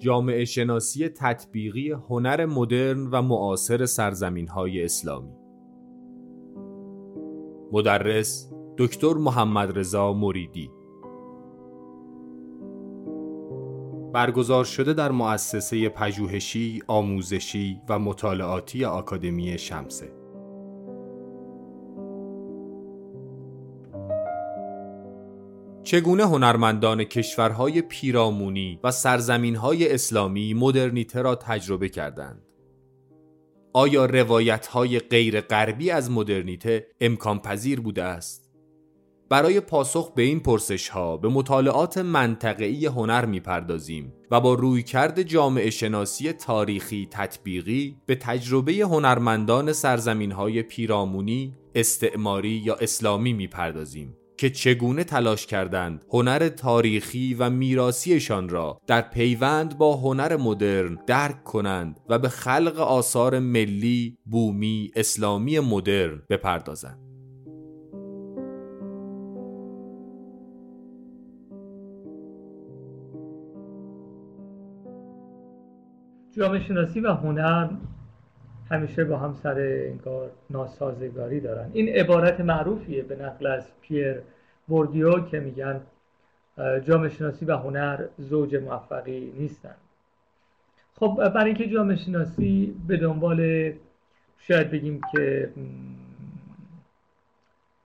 جامعه شناسی تطبیقی هنر مدرن و معاصر سرزمین های اسلامی. مدرس دکتر محمد رضا مریدی. برگزار شده در مؤسسه پژوهشی، آموزشی و مطالعاتی آکادمی شمسه. چگونه هنرمندان کشورهای پیرامونی و سرزمینهای اسلامی مدرنیته را تجربه کردند؟ آیا روایتهای غیر غربی از مدرنیته امکان پذیر بوده است؟ برای پاسخ به این پرسش ها به مطالعات منطقه‌ای هنر می‌پردازیم و با رویکرد جامعه شناسی تاریخی تطبیقی به تجربه هنرمندان سرزمین های پیرامونی، استعماری یا اسلامی می‌پردازیم که چگونه تلاش کردند هنر تاریخی و میراثیشان را در پیوند با هنر مدرن درک کنند و به خلق آثار ملی، بومی، اسلامی مدرن بپردازند. جامعه شناسی و هنر همیشه با هم سر انگار ناسازگاری دارن این عبارت معروفیه به نقل از پیر بوردیو که میگن جامعه شناسی و هنر زوج موفقی نیستن. خب برای اینکه جامعه شناسی به دنبال شاید بگیم که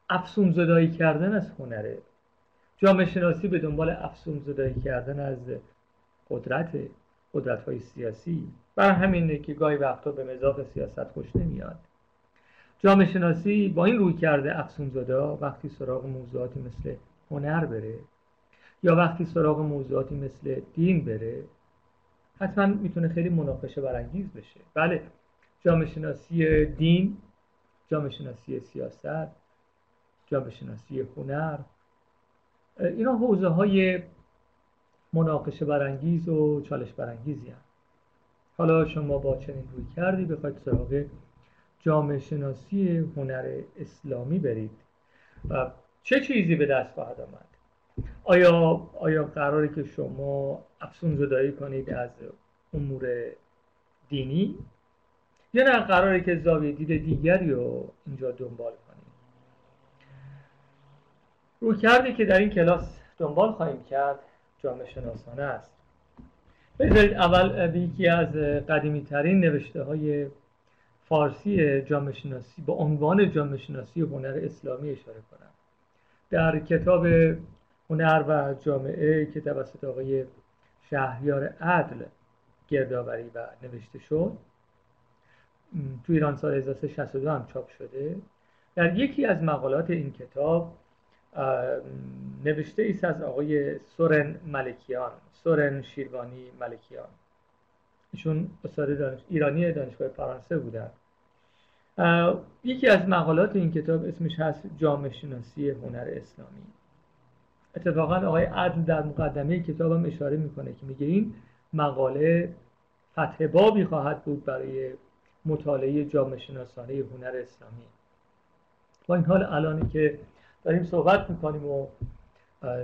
افسون زدایی کردن از هنره جامعه شناسی به دنبال افسون زدایی کردن از قدرت قدرت های سیاسی. برای همینه که گاهی وقتا به مزاق سیاست خوش نمیاد. جامعه شناسی با این روی کرده افسون زده وقتی سراغ موضوعاتی مثل هنر بره یا وقتی سراغ موضوعاتی مثل دین بره حتما می‌تونه خیلی مناقشه برانگیز بشه بله جامعه شناسی دین جامعه شناسی سیاست جامعه شناسی هنر اینا حوزه های مناقشه برانگیز و چالش برانگیزی هم. حالا شما با چنین روی کردی بخواید سراغ جامعه شناسی هنر اسلامی برید. و چه چیزی به دست خواهد آمد؟ آیا آیا قراره که شما افسون زدایی کنید از امور دینی؟ یا نه قراره که زاویه دید دیگری رو اینجا دنبال کنید؟ روی کردی که در این کلاس دنبال خواهیم کرد جامعه شناسانه است. بذارید اول یکی از قدیمی ترین نوشته های فارسی جامعه شناسی با عنوان جامعه شناسی هنر اسلامی اشاره کنم. در کتاب هنر و جامعه که توسط آقای شهریار عدل گردآوری و نوشته شد تو ایران سال 1362 هم چاپ شده. در یکی از مقالات این کتاب نوشته ایست از آقای سورن ملکیان سورن شیروانی ملکیان. ایشون استاد دانش... ایرانی دانشگاه فرانسه بودن. یکی از مقالات این کتاب اسمش هست جامعه شناسی هنر اسلامی. اتفاقا آقای عدل در مقدمه کتاب هم اشاره می‌کنه که میگه این مقاله فتح بابی خواهد بود برای مطالعه جامعه شناسانه هنر اسلامی. با این حال الانی که داریم صحبت می‌کنیم و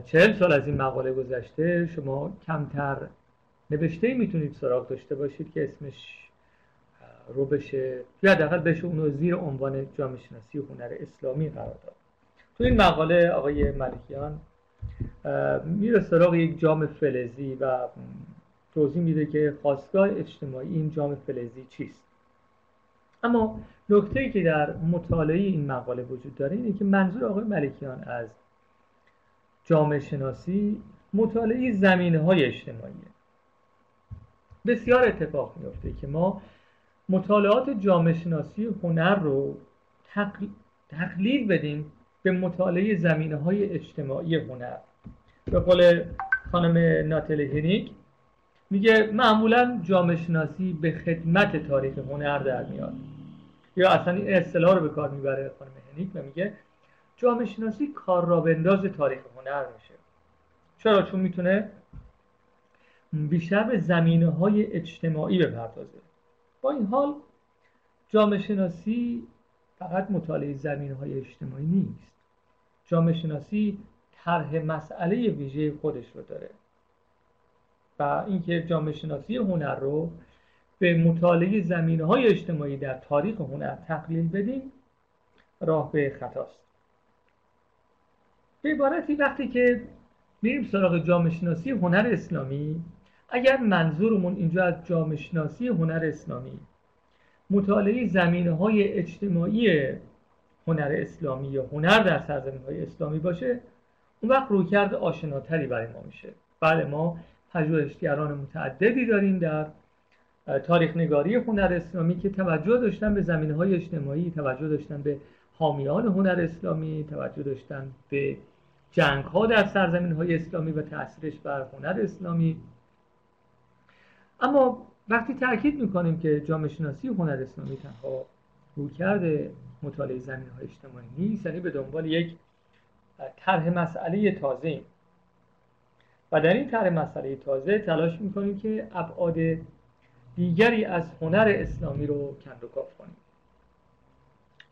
چهل سال از این مقاله گذشته شما کمتر نوشته می‌تونید سراغ داشته باشید که اسمش رو بشه یا حداقل بشه اونو زیر عنوان جامعه شناسی و هنر اسلامی قرار داد. تو این مقاله آقای ملکیان میره سراغ یک جام فلزی و توضیح میده که خواستگاه اجتماعی این جام فلزی چیست. اما نکته که در مطالعه این مقاله وجود داره اینه که منظور آقای ملکیان از جامعه شناسی مطالعه زمینه های اجتماعیه. بسیار اتفاق میفته که ما مطالعات جامعه شناسی هنر رو تقلیل بدیم به مطالعه زمینه های اجتماعی هنر. به قول خانم ناتل هنیک میگه معمولا جامعه شناسی به خدمت تاریخ هنر در میاد. یا اصلا این اصطلاح رو به کار می‌بره خانم هنیک و میگه جامعه شناسی کار را بنداز تاریخ هنر میشه. چرا؟ چون می‌تونه بیشتر به زمینه های اجتماعی بپردازه. با این حال جامعه شناسی فقط مطالعه زمینه های اجتماعی نیست. جامعه شناسی طرح مسئله ویژه خودش رو داره. و اینکه جامعه شناسی هنر رو به مطالعه زمینه های اجتماعی در تاریخ هنر تقلیل بدیم راه به خطاست. به عبارتی وقتی که میریم سراغ جامعه شناسی هنر اسلامی اگر منظورمون اینجا از جامعه شناسی هنر اسلامی مطالعه زمینه های اجتماعی هنر اسلامی یا هنر در سرزمین های اسلامی باشه اون وقت رویکرد آشناتری برای ما میشه. بله ما پژوهشگران متعددی داریم در تاریخ نگاری هنر اسلامی که توجه داشتن به زمینه های اجتماعی توجه داشتن به حامیان هنر اسلامی توجه داشتن به جنگ ها در سرزمین های اسلامی و تاثیرش بر هنر اسلامی. اما وقتی تاکید می‌کنیم که جامعه شناسی هنر اسلامی تنها رویکرد مطالعه زمین های اجتماعی نیست یعنی به دنبال یک طرح مسئله تازه و در این طرح مسئله تازه تلاش می‌کنیم که ابعاد دیگری از هنر اسلامی رو کندوکاف کنیم.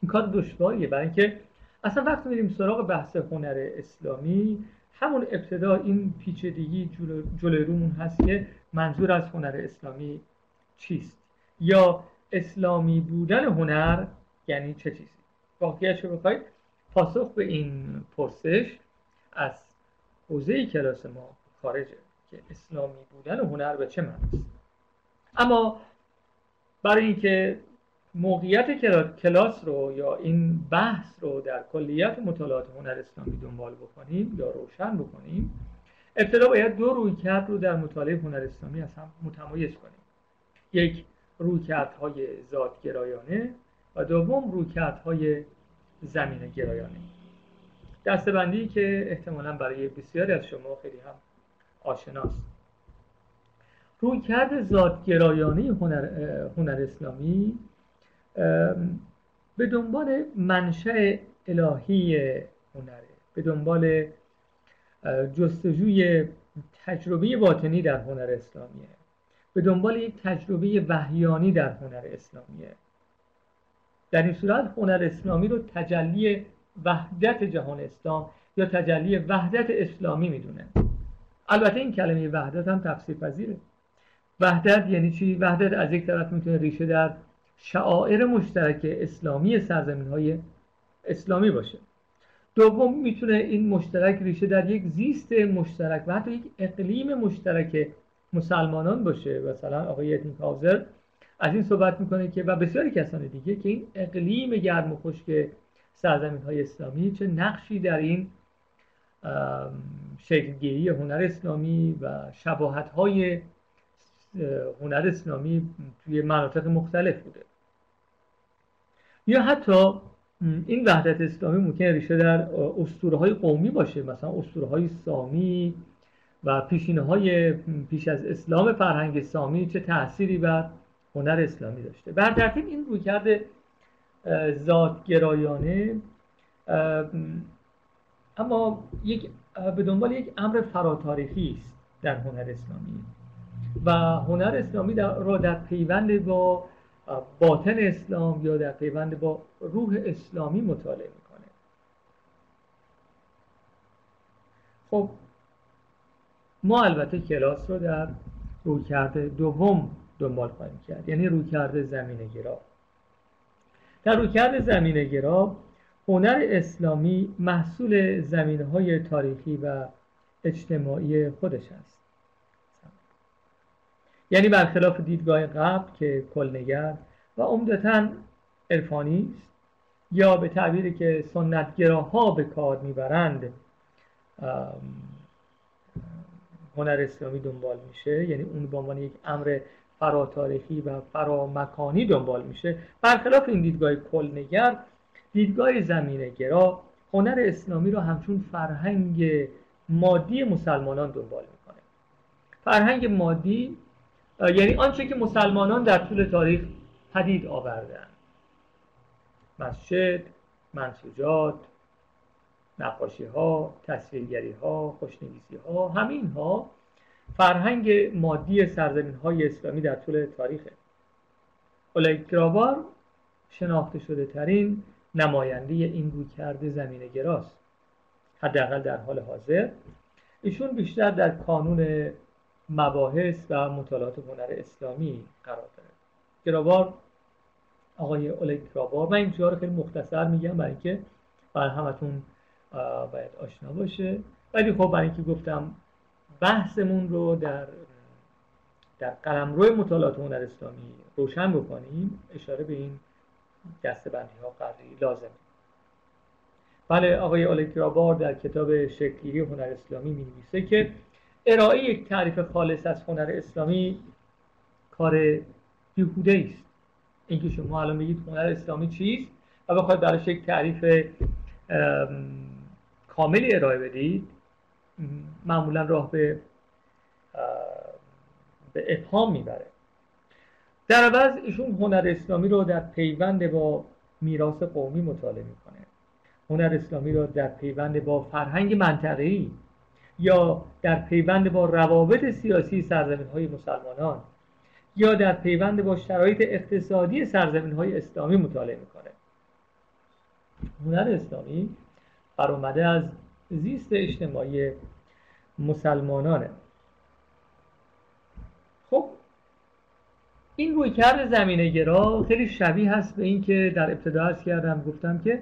این کار دشواریه برای اینکه اصلا وقتی میریم سراغ بحث هنر اسلامی. همون ابتدا این پیچیدگی جلوی رومون هست که منظور از هنر اسلامی چیست؟ یا اسلامی بودن هنر یعنی چه چیزی؟ واقعیت رو بخواید پاسخ به این پرسش از حوزه کلاس ما خارجه که اسلامی بودن هنر به چه معنی اما برای اینکه موقعیت کلاس رو یا این بحث رو در کلیت مطالعات هنر اسلامی دنبال بکنیم یا روشن بکنیم ابتدا باید دو رویکرد رو در مطالعه هنر اسلامی از هم متمایز کنیم. یک رویکردهای ذاتگرایانه و دوم رویکردهای زمینه گرایانه. دستبندی که احتمالا برای بسیاری از شما خیلی هم آشناست. رویکرد ذاتگرایانه هنر, هنر اسلامی به دنبال منشأ الهی هنره به دنبال جستجوی تجربه باطنی در هنر اسلامیه. به دنبال یک تجربه وحیانی در هنر اسلامیه. در این صورت هنر اسلامی رو تجلی وحدت جهان اسلام یا تجلی وحدت اسلامی می‌دونه. البته این کلمه وحدت هم تفسیر پذیره. وحدت یعنی چی؟ وحدت از یک طرف می‌تونه ریشه در شعائر مشترک اسلامی سرزمین های اسلامی باشه. دوم می‌تونه این مشترک ریشه در یک زیست مشترک و حتی یک اقلیم مشترک مسلمانان باشه. مثلا آقای کاوزر از این صحبت می‌کنه که و بسیاری کسان دیگه که این اقلیم گرم و خشک سرزمین های اسلامی چه نقشی در این شکلگیری هنر اسلامی و شباهت های هنر اسلامی توی مناطق مختلف بوده. یا حتی این وحدت اسلامی ممکن ریشه در اسطوره های قومی باشه مثلا اسطوره های سامی و پیشینه های پیش از اسلام فرهنگ سامی چه تأثیری بر هنر اسلامی داشته. بر ترتیب این رویکرد ذاتگرایانه اما یک به دنبال یک امر فراتاریخی است در هنر اسلامی. و هنر اسلامی در را در پیوند با باطن اسلام یا در پیوند با روح اسلامی مطالعه می‌کنه. خب ما البته کلاس رو در رویکرد دوم دنبال خواهیم کرد یعنی رویکرد زمینه گرا. در رویکرد زمینه گرا هنر اسلامی محصول زمینه های تاریخی و اجتماعی خودش است. یعنی برخلاف دیدگاه قبل که کلنگر و عمدتا عرفانی است یا به تعبیری که سنتگراها به کار می‌برند هنر اسلامی دنبال میشه یعنی اون به عنوان یک امر فراتاریخی و فرامکانی دنبال میشه. برخلاف این دیدگاه کلنگر دیدگاه زمینه گرا هنر اسلامی رو همچون فرهنگ مادی مسلمانان دنبال می‌کنه. فرهنگ مادی یعنی آنچه که مسلمانان در طول تاریخ پدید آوردن مسجد منسوجات نقاشی ها تصویرگری ها خوشنویسی ها همین ها فرهنگ مادی سرزمین های اسلامی در طول تاریخه. اولیگرابار شناخته شده ترین نماینده این رو کرده زمین گراست. حداقل در حال حاضر. ایشون بیشتر در کانون مباحث و مطالعات هنر اسلامی قرار داره. گرابار آقای اولگ گرابار من این رو خیلی مختصر میگم برای اینکه برای همتون باید آشنا باشه. ولی خب برای اینکه گفتم بحثمون رو در در قلمرو مطالعات هنر اسلامی روشن بکنیم اشاره به این دستبندی ها قدری لازم بله آقای آلکرابار در کتاب شکلی هنر اسلامی می نویسه که ارائه یک تعریف خالص از هنر اسلامی کار بیهوده است. اینکه شما الان بگید هنر اسلامی چیست و بخواید براش یک تعریف کاملی ارائه بدید معمولا راه به به ابهام می‌بره. در عوض ایشون هنر اسلامی رو در پیوند با میراث قومی مطالعه می‌کنه. هنر اسلامی رو در پیوند با فرهنگ منطقه‌ای یا در پیوند با روابط سیاسی سرزمین های مسلمانان یا در پیوند با شرایط اقتصادی سرزمین های اسلامی مطالعه می‌کنه. هنر اسلامی برآمده از زیست اجتماعی مسلمانانه. خب این رویکرد زمینه گرا خیلی شبیه هست به این که در ابتدا ارز کردم گفتم که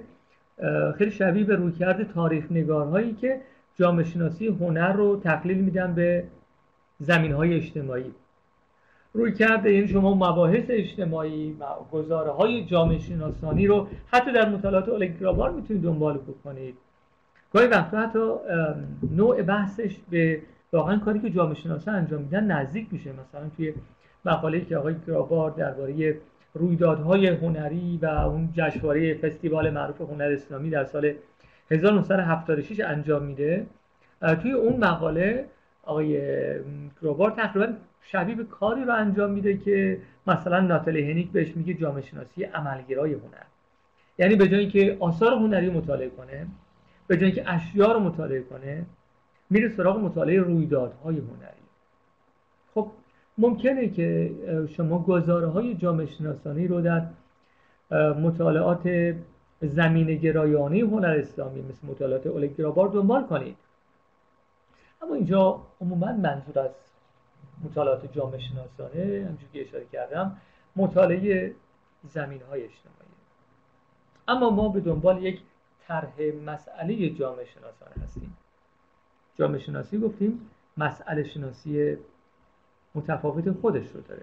خیلی شبیه به رویکرد تاریخ نگارهایی که جامعه شناسی هنر رو تقلیل میدن به زمین های اجتماعی. روی کرده یعنی شما مباحث اجتماعی گزاره های جامعه شناسانی رو حتی در مطالعات اولگرابار می‌تونید دنبال بکنید. گاهی وقتا حتی نوع بحثش به واقعا کاری که جامعه شناسان انجام میدن نزدیک میشه. مثلا توی مقاله که آقای گرابار درباره رویدادهای هنری و اون جشنواره فستیوال معروف هنر اسلامی در سال 1976 انجام میده. توی اون مقاله آقای گروبار تقریبا شبیه به کاری رو انجام میده که مثلا ناتالی هنیک بهش میگه جامعه شناسی عملگرای هنر. یعنی به جایی که آثار هنری مطالعه کنه به جایی که اشیا رو مطالعه کنه میره سراغ مطالعه رویدادهای هنری. خب ممکنه که شما گزاره های جامعه شناسانی رو در مطالعات زمین گرایانه هنر اسلامی مثل مطالعات اولگرابار دنبال کنید. اما اینجا عموما منظور از مطالعات جامعه شناسانه همچون که اشاره کردم مطالعه زمین های اجتماعی. اما ما به دنبال یک طرح مسئله جامعه شناسانه هستیم. جامعه شناسی گفتیم مسئله شناسی متفاوت خودش رو داره.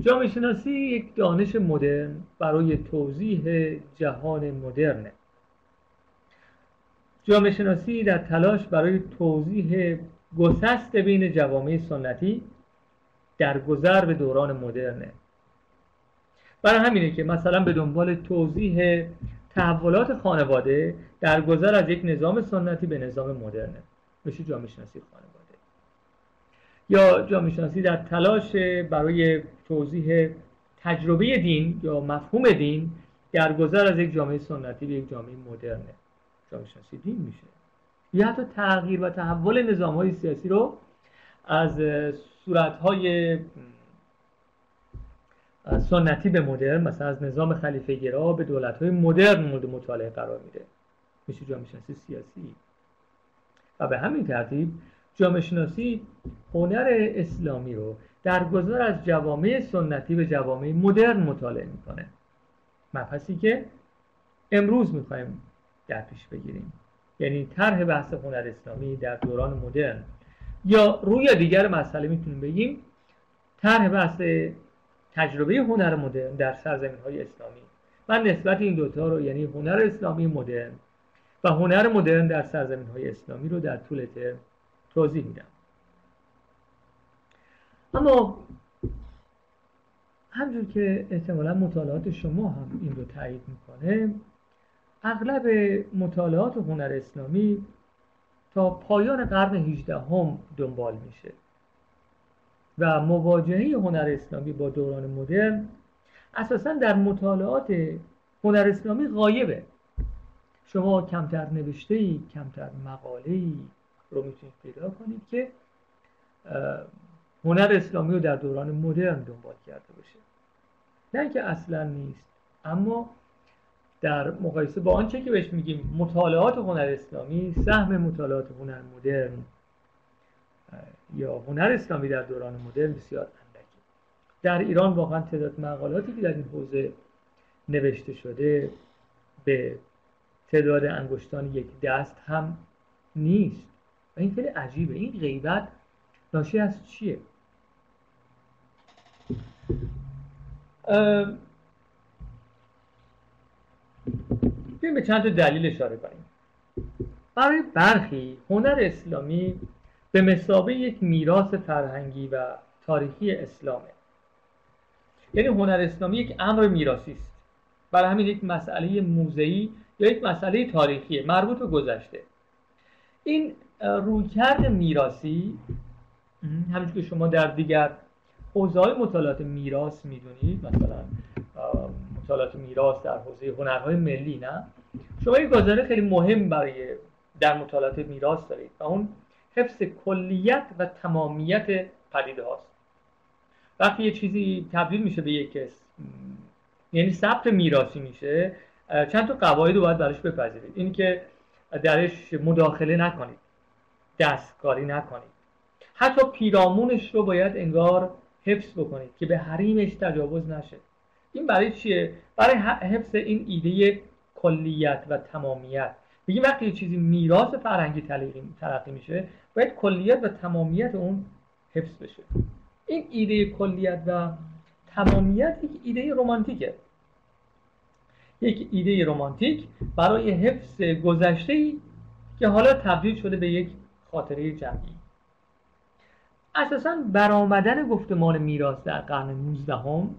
جامعه شناسی یک دانش مدرن برای توضیح جهان مدرنه. جامعه شناسی در تلاش برای توضیح گسست بین جوامع سنتی در گذر به دوران مدرنه. برای همینه که مثلا به دنبال توضیح تحولات خانواده در گذر از یک نظام سنتی به نظام مدرنه. میشه جامعه شناسی خانواده. یا جامعه شناسی در تلاش برای توضیح تجربه دین یا مفهوم دین در گذر از یک جامعه سنتی به یک جامعه مدرنه. جامعه شناسی دین میشه. یا حتی تغییر و تحول نظام های سیاسی رو از صورت های سنتی به مدرن مثلا از نظام خلیفه گرا به دولت های مدرن مورد مطالعه قرار میده. میشه جامعه شناسی سیاسی. و به همین ترتیب جامعه شناسی هنر اسلامی رو در گذار از جوامع سنتی به جوامع مدرن مطالعه می‌کنه. مبحثی که امروز می‌خوایم در پیش بگیریم. یعنی طرح بحث هنر اسلامی در دوران مدرن. یا روی دیگر مسئله می‌تونیم بگیم طرح بحث تجربه هنر مدرن در سرزمین های اسلامی من نسبت این دوتا رو یعنی هنر اسلامی مدرن و هنر مدرن در سرزمین های اسلامی رو در طول توضیح میدم. اما همجور که احتمالا مطالعات شما هم این رو تایید می‌کنه اغلب مطالعات هنر اسلامی تا پایان قرن 18 هم دنبال میشه و مواجهه هنر اسلامی با دوران مدرن اساسا در مطالعات هنر اسلامی غایبه. شما کمتر نوشته ای کمتر مقاله ای رو می‌تونید پیدا کنید که هنر اسلامی رو در دوران مدرن دنبال کرده باشه. نه اینکه اصلا نیست اما در مقایسه با آنچه که بهش میگیم مطالعات هنر اسلامی سهم مطالعات هنر مدرن یا هنر اسلامی در دوران مدرن بسیار اندکی. در ایران واقعا تعداد مقالاتی که در این حوزه نوشته شده به تعداد انگشتان یک دست هم نیست. و این خیلی عجیبه. این غیبت ناشی از چیه؟ بیایم به چند تا دلیل اشاره کنیم. برای برخی هنر اسلامی به مسابه یک میراث فرهنگی و تاریخی اسلامه. یعنی هنر اسلامی یک امر میراثی است. برای همین یک مسئله موزهی یا یک مسئله تاریخی مربوط به گذشته. این رویکرد میراثی همونجور که شما در دیگر حوزه های مطالعات میراث می‌دونید مثلا مطالعات میراث در حوزه هنرهای ملی نه؟ شما یک گزاره خیلی مهم برای در مطالعات میراث دارید و اون حفظ کلیت و تمامیت پدیده هاست. وقتی یه چیزی تبدیل میشه به یک یعنی ثبت میراثی میشه چند تا قواعد رو باید براش بپذیرید. این که درش مداخله نکنید دستکاری نکنید. حتی پیرامونش رو باید انگار حفظ بکنید که به حریمش تجاوز نشه. این برای چیه؟ برای حفظ این ایده کلیت و تمامیت. میگیم وقتی چیزی میراث فرهنگی تلقی میشه باید کلیت و تمامیت اون حفظ بشه. این ایده کلیت و تمامیت یک ایده رمانتیکه. یک ایده رمانتیک برای حفظ گذشته ای که حالا تبدیل شده به یک خاطره جمعی. اساسا برآمدن گفتمان میراث در قرن 19 هم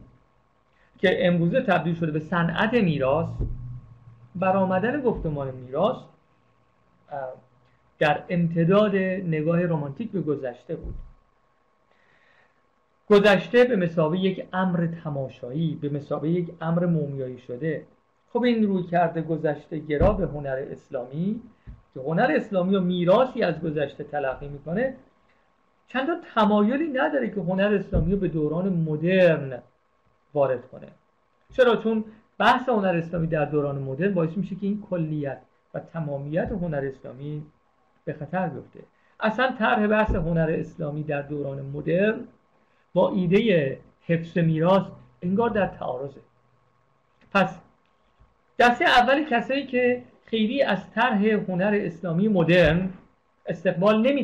که امروزه تبدیل شده به صنعت میراث برآمدن گفتمان میراث در امتداد نگاه رمانتیک به گذشته بود. گذشته به مسابقه یک امر تماشایی به مسابقه یک امر مومیایی شده. خب این روی کرده گذشته گرا به هنر اسلامی که هنر اسلامی و میراثی از گذشته تلقی می‌کنه. چندان تمایلی نداره که هنر اسلامی رو به دوران مدرن وارد کنه. چرا؟ چون بحث هنر اسلامی در دوران مدرن باعث میشه که این کلیت و تمامیت هنر اسلامی به خطر بیفته. اصلا طرح بحث هنر اسلامی در دوران مدرن با ایده حفظ میراث انگار در تعارضه. پس دسته اول کسایی که خیلی از طرح هنر اسلامی مدرن استقبال نمی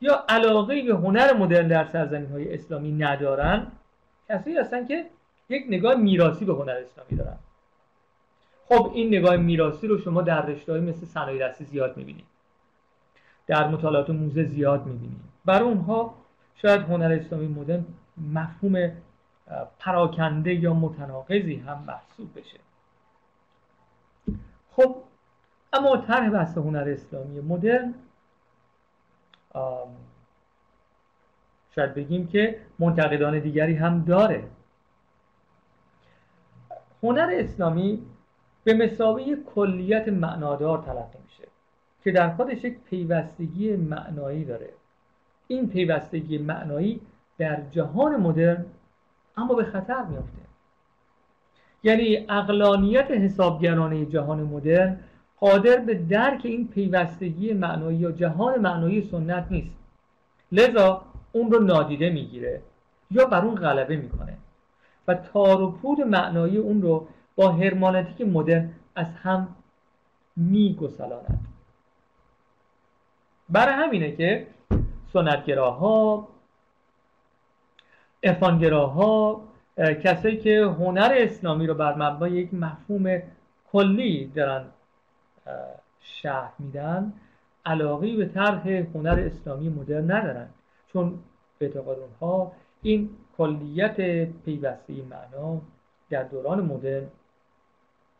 یا علاقه به هنر مدرن در سرزمین های اسلامی ندارن؟ کسایی هستن که یک نگاه میراثی به هنر اسلامی دارن. خب این نگاه میراثی رو شما در رشته مثل صنایع دستی زیاد می‌بینید. در مطالعات موزه زیاد می‌بینید. برای اونها شاید هنر اسلامی مدرن مفهوم پراکنده یا متناقضی هم محسوب بشه. خب اما طرح بحث هنر اسلامی مدرن شاید بگیم که منتقدان دیگری هم داره. هنر اسلامی به مسابقه کلیت معنادار تلقی میشه که در خودش یک پیوستگی معنایی داره. این پیوستگی معنایی در جهان مدرن اما به خطر میافته. یعنی اقلانیت حسابگرانه جهان مدرن قادر به درک این پیوستگی معنایی یا جهان معنایی سنت نیست. لذا اون رو نادیده می‌گیره یا بر اون غلبه می‌کنه. و تار و پود معنایی اون رو با هرمانتیک مدرن از هم میگسلاند. برای همینه که سنتگراها افانگراها کسایی که هنر اسلامی رو بر مبنای یک مفهوم کلی دارن شهر میدن علاقی به طرح هنر اسلامی مدرن ندارن. چون به اعتقاد اونها این کلیت پیوسته معنا در دوران مدرن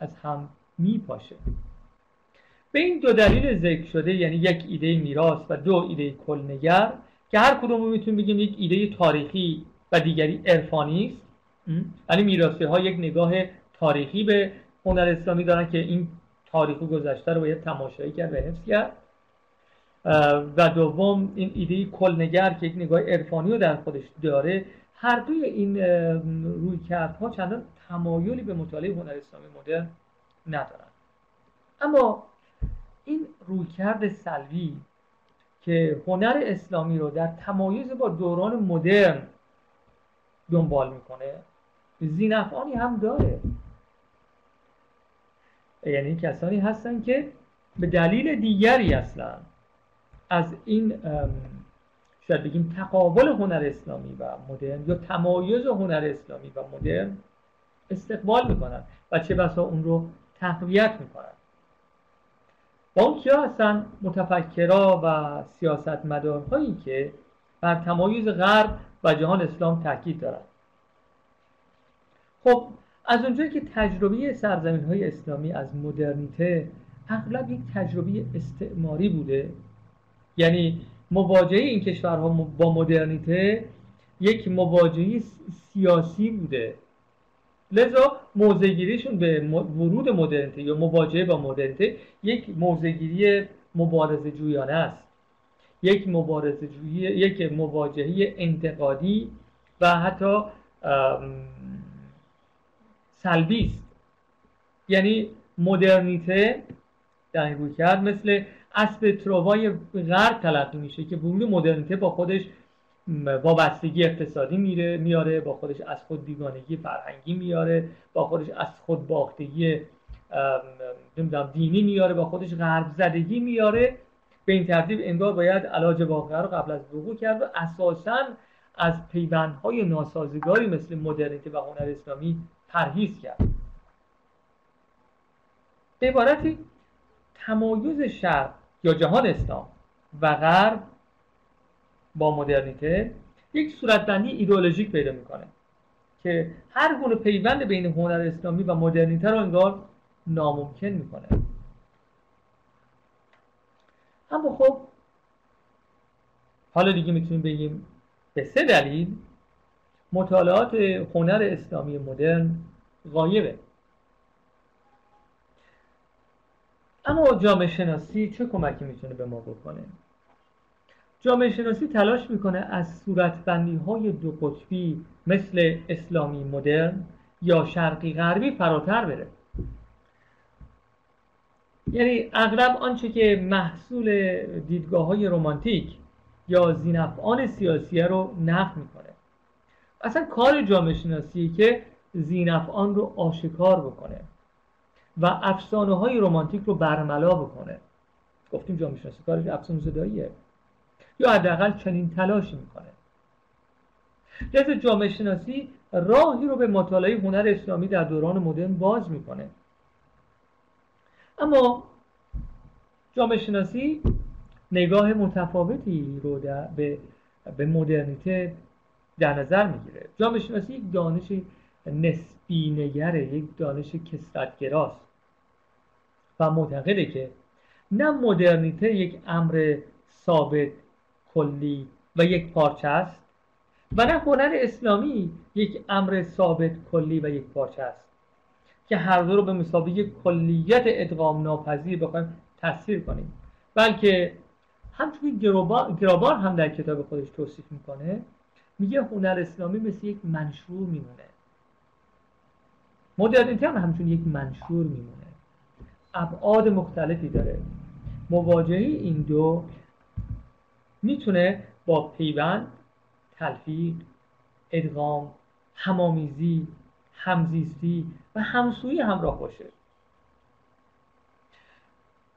از هم میپاشه. به این دو دلیل ذکر شده یعنی یک ایده میراث و دو ایده کلنگر که هر کدوم می‌تونیم بگیم یک ایده تاریخی و دیگری عرفانی است. یعنی میراثی ها یک نگاه تاریخی به هنر اسلامی دارن که این تاریخ و گذشته رو باید تماشایی کرد و حفظ کرد. و دوم این ایده کلنگر که یک نگاه عرفانی رو در خودش داره هر دوی این روی ها چندان تمایلی به مطالعه هنر اسلامی مدرن ندارن. اما این رویکرد سلوی که هنر اسلامی رو در تمایز با دوران مدرن دنبال می‌کنه زینفعانی هم داره. یعنی کسانی هستن که به دلیل دیگری اصلا از این شاید بگیم تقابل هنر اسلامی و مدرن یا تمایز هنر اسلامی و مدرن استقبال می‌کنن و چه بسا اون رو تقویت می‌کنن. با اون کیا هستن؟ متفکرا و سیاستمدارهایی که بر تمایز غرب و جهان اسلام تاکید دارند خب از اونجایی که تجربه سرزمین های اسلامی از مدرنیته اغلب یک تجربه استعماری بوده یعنی مواجهه این کشورها با مدرنیته یک مواجهه سیاسی بوده. لذا موزگیریشون به ورود مدرنیته یا مواجهه با مدرنیته یک موزگیری مبارزه جویانه است. یک مبارزه جویی یک مواجهه انتقادی و حتی سلبی است یعنی مدرنیته در این روی کرد مثل اسب تروای غرب تلقی میشه که ورود مدرنیته با خودش وابستگی اقتصادی میره میاره با خودش از خود دیگانگی فرهنگی میاره با خودش از خود باختگی دینی میاره با خودش غرب زدگی میاره. به این ترتیب انگار باید علاج واقعه رو قبل از وقوع کرد و اساسا از پیوندهای ناسازگاری مثل مدرنیته و هنر اسلامی پرهیز کرد. به عبارتی تمایز شرق یا جهان اسلام و غرب با مدرنیته یک صورتبندی ایدئولوژیک پیدا می‌کنه که هر گونه پیوند بین هنر اسلامی و مدرنیته رو انگار ناممکن می‌کنه. اما خب حالا دیگه می‌تونیم بگیم به سه دلیل مطالعات هنر اسلامی مدرن غایبه. اما جامعه شناسی چه کمکی می‌تونه به ما بکنه؟ جامعه شناسی تلاش می‌کنه از صورتبندی های دو قطبی مثل اسلامی مدرن یا شرقی غربی فراتر بره. یعنی اغلب آنچه که محصول دیدگاه های رومانتیک یا زینفعان سیاسی رو نقد می‌کنه. اصلا کار جامعه شناسی که زینفعان رو آشکار بکنه و افسانه های رومانتیک رو برملا بکنه. گفتیم جامعه شناسی کارش افسانه زداییه. یا حداقل چنین تلاشی می‌کنه. لذا جامعه شناسی راهی رو به مطالعه هنر اسلامی در دوران مدرن باز می‌کنه. اما جامعه شناسی نگاه متفاوتی رو به به مدرنیته در نظر می‌گیره. جامعه شناسی یک دانش نسبی نگره یک دانش کسرتگراست و معتقده که نه مدرنیته یک امر ثابت کلی و یک پارچه است و نه هنر اسلامی یک امر ثابت کلی و یک پارچه است که هر دو رو به مسابقه کلیت ادغام ناپذیر بخوایم تصویر کنیم. بلکه همچنین گرابار هم در کتاب خودش توصیف می‌کنه میگه هنر اسلامی مثل یک منشور میمونه. مدرنیته هم همچون یک منشور میمونه. ابعاد مختلفی داره. مواجهه این دو می‌تونه با پیوند تلفیق ادغام همامیزی همزیستی و همسویی همراه باشه.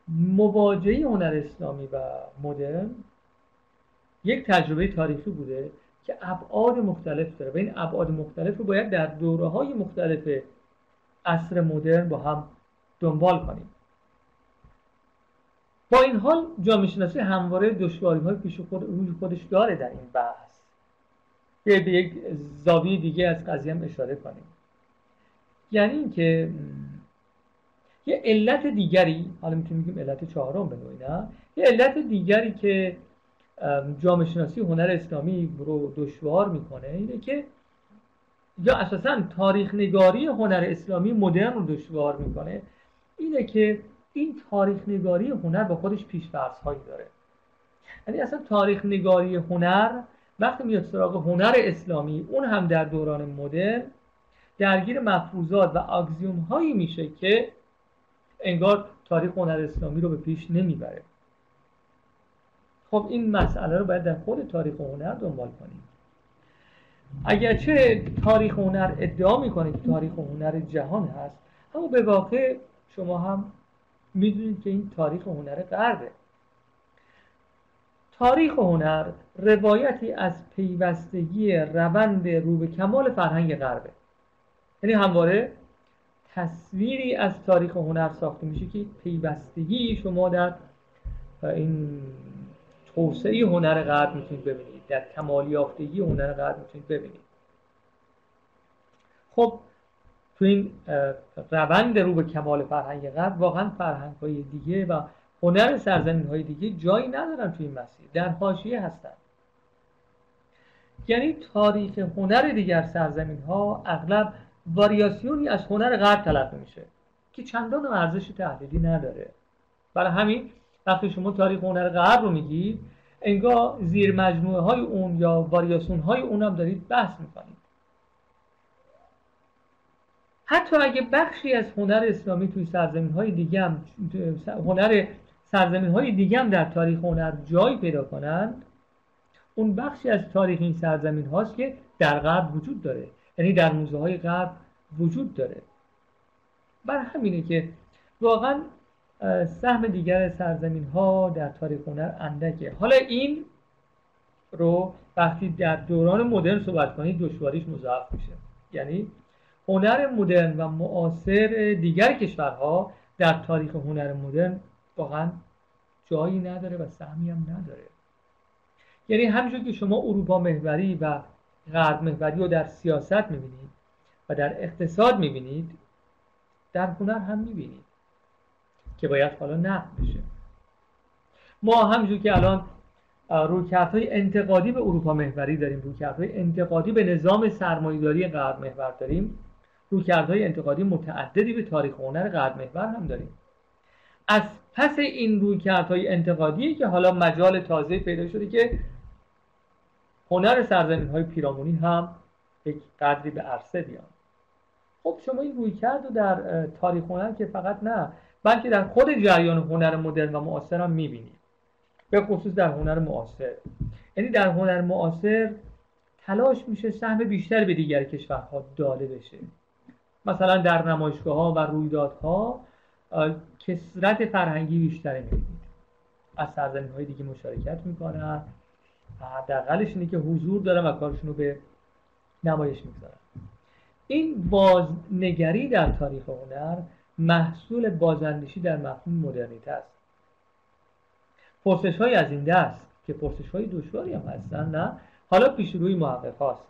مواجهه هنر اسلامی و مدرن یک تجربه تاریخی بوده که ابعاد مختلف داره. و این ابعاد مختلف رو باید در دوره های مختلف عصر مدرن با هم دنبال کنیم. با این حال جامعه شناسی همواره دشواری های پیش خود روی خودش داره در این بحث. به یک زاویه دیگه از قضیه هم اشاره کنیم. یعنی اینکه یه علت دیگری حالا می‌تونیم بگیم علت چهارم به نه یه علت دیگری که جامعه شناسی هنر اسلامی رو دشوار می‌کنه اینه که یا اساسا تاریخ نگاری هنر اسلامی مدرن رو دشوار می‌کنه اینه که این تاریخ نگاری هنر با خودش پیشفرض هایی داره. یعنی اصلا تاریخ نگاری هنر وقتی میاد سراغ هنر اسلامی اون هم در دوران مدرن درگیر مفروضات و اگزیوم هایی میشه که انگار تاریخ هنر اسلامی رو به پیش نمی‌بره. خب این مسئله رو باید در خود تاریخ هنر دنبال کنیم. اگرچه تاریخ هنر ادعا می‌کنه که تاریخ هنر جهان هست اما به واقع شما هم می‌دونید که این تاریخ هنر غربه. تاریخ هنر روایتی از پیوستگی روند رو به کمال فرهنگ غربه. یعنی همواره تصویری از تاریخ هنر ساخته میشه که پیوستگی شما در این توسعه هنر غرب می‌تونید ببینید. در کمال یافتگی هنر غرب می‌تونید ببینید. خب تو این روند رو به کمال فرهنگ غرب واقعا فرهنگ های دیگه و هنر سرزمین های دیگه جایی ندارن تو این مسیر. در حاشیه هستن. یعنی تاریخ هنر دیگر سرزمین ها اغلب واریاسیونی از هنر غرب تلقی میشه که چندان ارزش تحلیلی نداره. برای همین وقتی شما تاریخ هنر غرب رو میگید انگار زیر مجموعه های اون یا واریاسیون های اون هم دارید بحث می‌کنید. حتی اگه بخشی از هنر اسلامی توی سرزمین های دیگه هم هنر سرزمین های دیگه هم در تاریخ هنر جای پیدا کنند اون بخشی از تاریخ این سرزمین هاست که در غرب وجود داره. یعنی در موزه های غرب وجود داره. بر همینه که واقعا سهم دیگر سرزمین ها در تاریخ هنر اندکه. حالا این رو وقتی در دوران مدرن صحبت کنید دشواریش مضاعف میشه. یعنی هنر مدرن و معاصر دیگر کشورها در تاریخ هنر مدرن واقعا جایی نداره و سهمی هم نداره. یعنی همینجور که شما اروپا محوری و غرب محوری رو در سیاست می‌بینید و در اقتصاد می‌بینید در هنر هم می‌بینید. که باید حالا نقد بشه. ما همینجور که الان رویکردهای انتقادی به اروپا محوری داریم رویکردهای انتقادی به نظام سرمایه‌داری غرب محور داریم رویکردهای انتقادی متعددی به تاریخ هنر غرب محور هم داریم. از پس این رویکردهای انتقادی که حالا مجال تازه پیدا شده که هنر سرزمین های پیرامونی هم یک قدری به عرصه بیان. خب شما این روی کرد و در تاریخ هنر که فقط نه بلکه در خود جریان هنر مدرن و معاصر هم می‌بینید به خصوص در هنر معاصر. یعنی در هنر معاصر تلاش میشه سهم بیشتر به دیگر کشورها داده بشه. مثلا در نمایشگاه ها و رویدادها کسرت فرهنگی بیشتری می‌بینید از سرزمین های دیگه مشارکت می‌کنن. حداقلش اینه که حضور دارن و کارشون رو به نمایش می‌گذارن. این بازنگری در تاریخ هنر محصول بازاندیشی در مفهوم مدرنیته است. پرسش از این دست که پرسش های دشواری هم هستن نه؟ حالا پیش روی محقق هاست.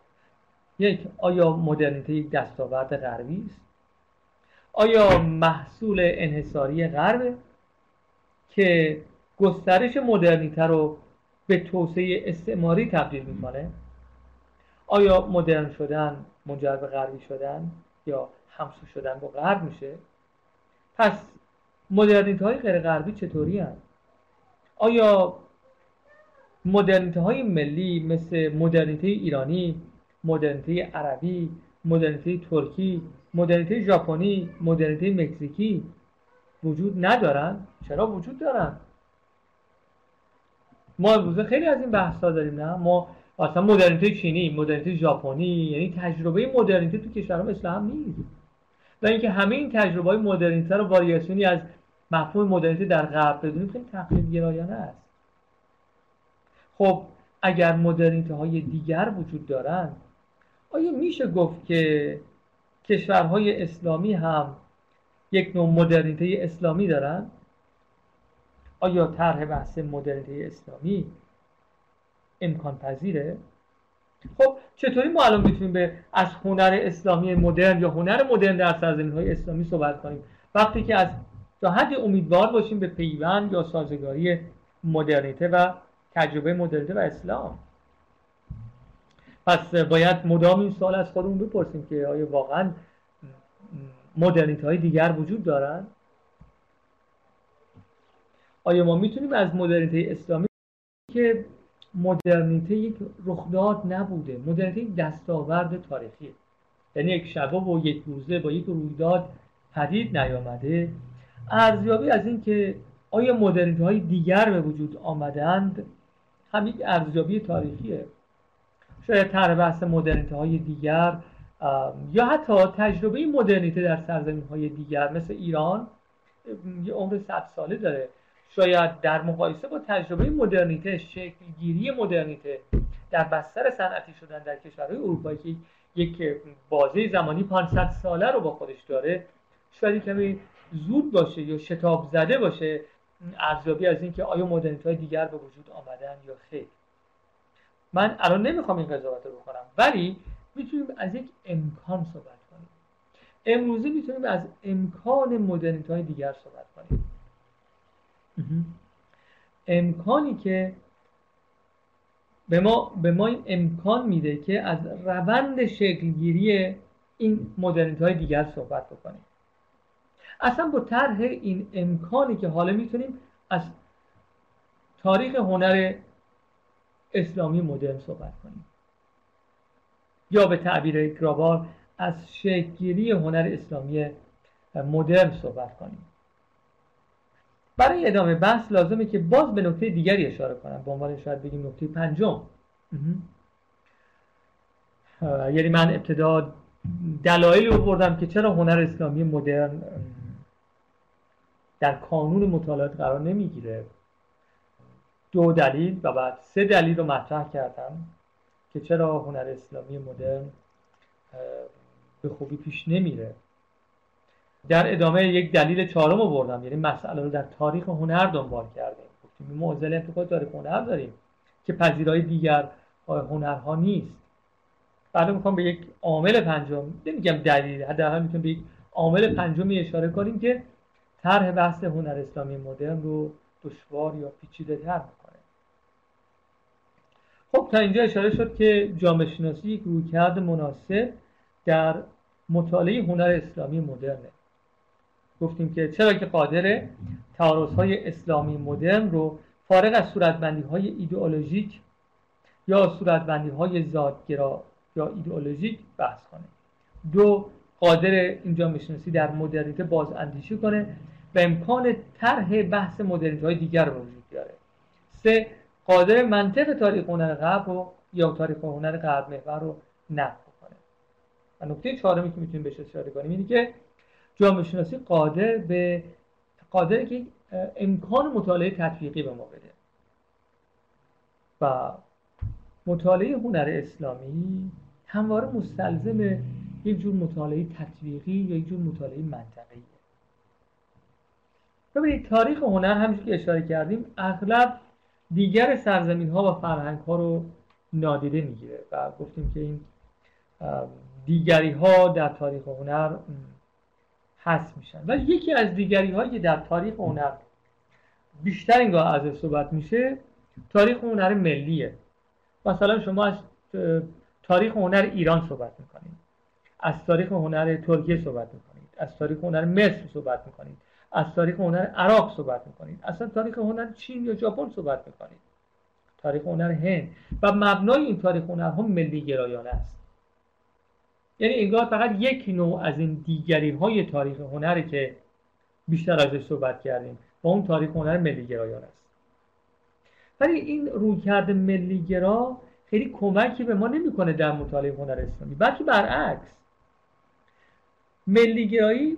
یک آیا مدرنیته یک دستاورد غربی است؟ آیا محصول انحصاری غربه که گسترش مدرنیته رو به توسعه استعماری تبدیل می‌کنه؟ آیا مدرن شدن منجر به غربی شدن یا همسو شدن با غرب میشه؟ پس مدرنیته های غیر غربی چطوری هست؟ آیا مدرنیته های ملی مثل مدرنیته ایرانی مدرنیته عربی مدرنیته ترکی مدرنیته ژاپنی مدرنیته مکزیکی وجود ندارن؟ چرا وجود دارن؟ ما امروزه خیلی از این بحث داریم نه؟ ما اصلا مدرنیته چینی مدرنیته ژاپنی یعنی تجربه مدرنیته تو کشورها مثل هم نیست. و اینکه همه این تجربه های مدرنیته رو واریاسیونی از مفهوم مدرنیته در غرب بدونیم خیلی تقلید گرایانه است. خب اگر مدرنیته های دیگر وجود دارند آیا میشه گفت که کشورهای اسلامی هم یک نوع مدرنیته اسلامی دارند آیا طرح بحث مدرنیته اسلامی امکان پذیره خب چطوری ما الان می‌تونیم به از هنر اسلامی مدرن یا هنر مدرن در سرزمین های اسلامی صحبت کنیم؟ وقتی که از تا حد امیدوار باشیم به پیوند یا سازگاری مدرنیته و تجربه مدرنیته و اسلام. پس باید مدام این سوال از خودمون بپرسیم که آیا واقعا مدرنیته های دیگر وجود دارن؟ آیا ما می‌تونیم از مدرنیته اسلامی که مدرنیته یک رخداد نبوده. مدرنیته یک دستاورد تاریخی. یعنی یک شبه و یک روزه با یک رویداد پدید نیامده. ارزیابی از این که آیا مدرنیته های دیگر به وجود آمدند؟ هم یک ارزیابی تاریخیه. شاید طرح بحث مدرنیته های دیگر یا حتی تجربه مدرنیته در سرزمین های دیگر مثل ایران یه عمر صد ساله داره. شاید در مقایسه با تجربه مدرنیته شکلگیری مدرنیته در بستر صنعتی شدن در کشورهای اروپایی که یک بازه زمانی 500 ساله رو با خودش داره شاید کمی زود باشه یا شتاب زده باشه ارزیابی از اینکه آیا مدرنیته های دیگر به وجود آمدن یا خیر. من الان نمی‌خوام این قضاوت رو بکنم ولی می‌تونیم از یک امکان صحبت کنیم. امروزه می‌تونیم از امکان مدرنیته های دیگر صحبت کنیم. امکانی که به ما, به ما این امکان میده که از روند شکلگیری این مدرنیت های دیگر صحبت بکنیم. اصلا با طرح این امکانی که حالا می‌تونیم از تاریخ هنر اسلامی مدرن صحبت کنیم. یا به تعبیر گرابار از شکلگیری هنر اسلامی مدرن صحبت کنیم. برای ادامه بحث لازمه که باز به نکته دیگری اشاره کنم. به عنوان شاید بگیم نکته پنجم. یعنی من ابتدا دلایلی رو بردم که چرا هنر اسلامی مدرن در کانون مطالعات قرار نمی‌گیره. دو دلیل و بعد سه دلیل رو مطرح کردم که چرا هنر اسلامی مدرن به خوبی پیش نمیره. در ادامه یک دلیل چهارم رو بردم. یعنی مسئله رو در تاریخ هنر دنبال کردیم. گفتیم معضل انتقاد تاریخ هنر داریم که پذیرای دیگر هنرها نیست. بعد می‌خوام به یک عامل پنجم نمیگم دلیل حداقل می‌تونم به یک عامل پنجمی اشاره کنیم که طرح بحث هنر اسلامی مدرن رو دشوار یا پیچیده تر می‌کنه. خب تا اینجا اشاره شد که جامعه شناسی یک رویکرد مناسب در مطالعه هنر اسلامی مدرنه. گفتیم که چرا که قادر تعارض های اسلامی مدرن رو فارغ از صورتبندی های ایدئولوژیک یا صورتبندی های ذاتگرا یا ایدئولوژیک بحث کنه. دو قادر اینجا می‌شناسی در مدرنیته باز اندیشه کنه و امکان طرح بحث مدرنیته های دیگر رو وجود بیاره سه قادر منطق تاریخ هنر غرب و یا تاریخ هنر غرب محور رو نقد کنه و نکته چهارمی که می‌تونیم بهش اشاره کنیم اینه که جامعه شناسی قادر به قادر که امکان مطالعه تطبیقی به ما بده. و مطالعه هنر اسلامی همواره مستلزم یک جور مطالعه تطبیقی یا یک جور مطالعه منطقی. ببینید تاریخ هنر همچون که اشاره کردیم اغلب دیگر سرزمین ها و فرهنگ ها رو نادیده می‌گیره و گفتیم که این دیگری ها در تاریخ هنر هست میشن. ولی یکی از دیگری هایی که در تاریخ هنر بیشتر اینگاه از صحبت میشه تاریخ هنر ملیه. مثلا شما از تاریخ هنر ایران صحبت می‌کنید. از تاریخ هنر ترکیه صحبت می‌کنید. از تاریخ هنر مصر صحبت می‌کنید. از تاریخ هنر عراق صحبت می‌کنید. اصلا تاریخ هنر چین یا ژاپن صحبت می‌کنید. تاریخ هنر هند. و مبنای این تاریخ هنرها ملی گرایانه است. یعنی انگار فقط یک نوع از این دیگری های تاریخ هنری که بیشتر ازش صحبت کردیم و اون تاریخ هنر ملی گرایان است. ولی این رویکرد ملی گرا خیلی کمکی به ما نمی‌کنه در مطالعه هنر اسلامی بلکه برعکس. ملی گرایی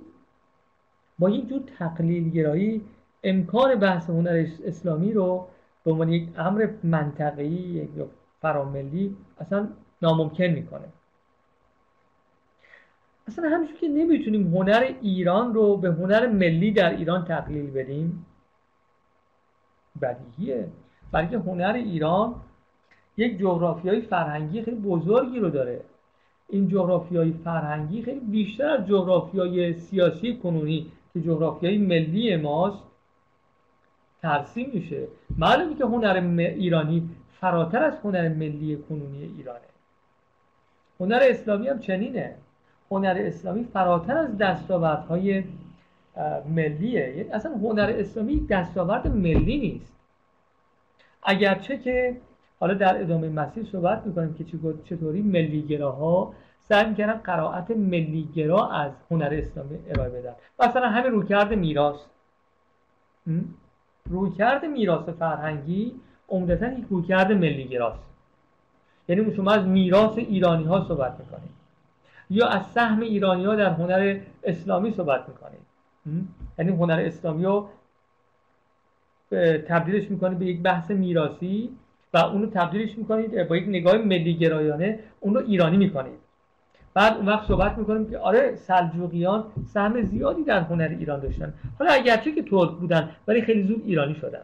با یک جور تقلیل گرایی امکان بحث هنر اسلامی رو به عنوان یک امر منطقه‌ای یا فراملی اصلا ناممکن می‌کنه. اصلا همچون که نمی‌تونیم هنر ایران رو به هنر ملی در ایران تقلیل بدیم. بدیهیه. بلکه هنر ایران یک جغرافیای فرهنگی خیلی بزرگی رو داره. این جغرافیای فرهنگی خیلی بیشتر از جغرافیای سیاسی کنونی که جغرافیای ملی ماست ترسیم میشه. معلومه که هنر ایرانی فراتر از هنر ملی کنونی ایرانه. هنر اسلامی هم چنینه. هنر اسلامی فراتر از دستاوردهای ملیه. یعنی اصلا هنر اسلامی دستاورد ملی نیست. اگرچه که حالا در ادامه مسیر صحبت می‌کنیم که چطوری ملیگراها سعی می‌کنن قرائت ملیگرا از هنر اسلامی ارائه بدن. مثلا همین رویکرد میراث. رویکرد میراث فرهنگی عمدتا یک رویکرد ملی گراست یعنی شما از میراث ایرانی ها صحبت می‌کنید. یا از سهم ایرانی ها در هنر اسلامی صحبت می‌کنید. یعنی هنر اسلامی رو تبدیلش می‌کنید به یک بحث میراثی و اونو تبدیلش می‌کنید با یک نگاه ملی گرایانه اون رو ایرانی می‌کنید. بعد اون وقت صحبت می‌کنیم که آره سلجوقیان سهم زیادی در هنر ایران داشتن. حالا اگرچه که ترک بودن ولی خیلی زود ایرانی شدن.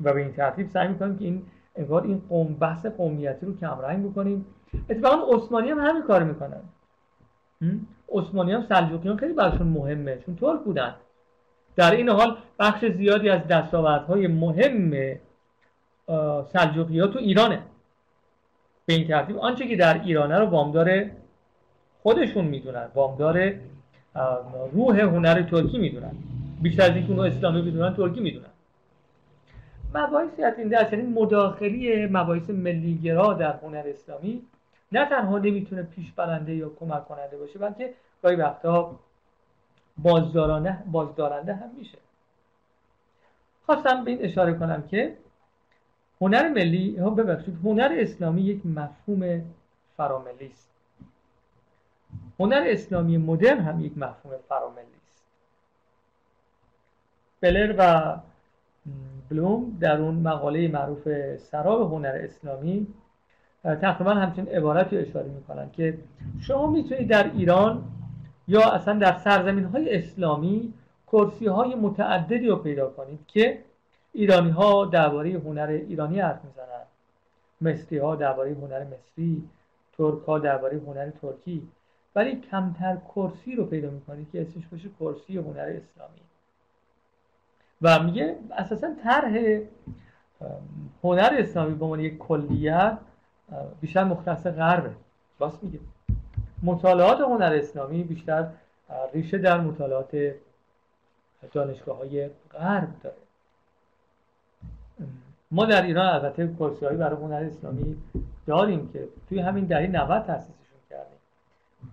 و به این ترتیب سعی می‌کنیم که این انگار این قوم بحث قومیتی رو کمرنگ بکنیم. اتفاقا عثمانی هم همین کار می‌کنن عثمانی هم سلجوقیان خیلی براشون مهمه چون ترک بودن. در این حال بخش زیادی از دستاوردهای مهم سلجوقی ها تو ایرانه. به این ترتیب آنچه که در ایرانه رو وامدار خودشون می‌دونن وامدار روح هنر ترکی می‌دونن. بیشتر از اینکه اونو اسلامی بدونن ترکی می‌دونن. مباحثی از این دست یعنی مداخلی مباحث ملیگرا در هنر اسلامی نه تنها نمی‌تونه پیش برنده یا کمک کننده باشه بلکه گاهی وقتا بازدارانه بازدارنده هم میشه. خواستم به این اشاره کنم که هنر ملی ببخشید هنر اسلامی یک مفهوم فراملی است. هنر اسلامی مدرن هم یک مفهوم فراملی است. بلر و بلوم در اون مقاله معروف سراب هنر اسلامی تقریبا همچین عبارتی اشاره می‌کنن که شما می‌تونید در ایران یا اصلا در سرزمین های اسلامی کرسی های متعددی رو پیدا کنید که ایرانی ها درباره هنر ایرانی حرف می‌زنن. مصری ها درباره هنر مصری ترک ها درباره هنر ترکی. ولی کمتر کرسی رو پیدا می‌کنید که اسمش باشه کرسی هنر اسلامی. و میگه اساسا طرح هنر اسلامی به عنوان یک کلیت بیشتر مختص غربه راست میگه. مطالعات هنر اسلامی بیشتر ریشه در مطالعات دانشگاه های غرب داره. ما در ایران البته هایی برای هنر اسلامی داریم که توی همین دهه 90 تاسیسشون کردیم.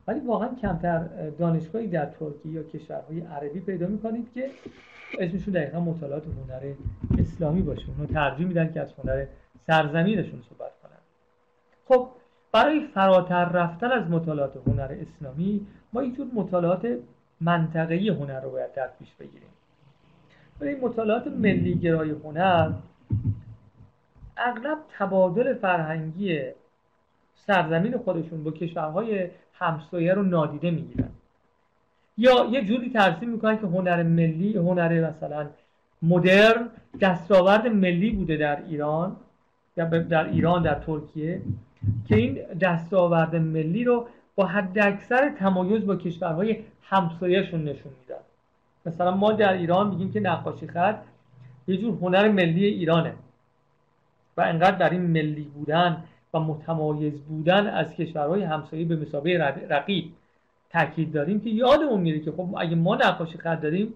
ولی واقعا کمتر دانشگاهی در ترکیه یا کشورهای عربی پیدا می‌کنید که اسمشون دقیقا مطالعات هنر اسلامی باشه. اونو ترجیح میدن که از هنر سرزمینشون صحبت خب برای فراتر رفتن از مطالعات هنر اسلامی ما اینجور مطالعات منطقه‌ای هنر رو باید در پیش بگیریم. برای مطالعات ملی گرای هنر اغلب تبادل فرهنگی سرزمین خودشون با کشورهای همسایه رو نادیده می‌گیرن. یا یه جوری ترسیم می‌کنن که هنر ملی هنر مثلا مدرن دستاورد ملی بوده در ایران در ایران در ترکیه. که این دستاورد ملی رو با حد اکثر تمایز با کشورهای همسایهشون نشون میدن مثلا ما در ایران میگیم که نقاشی خط یه جور هنر ملی ایرانه و انقدر در این ملی بودن و متمایز بودن از کشورهای همسایه به مسابقه رقیب تاکید داریم که یادمون میره که خب اگه ما نقاشی خط داریم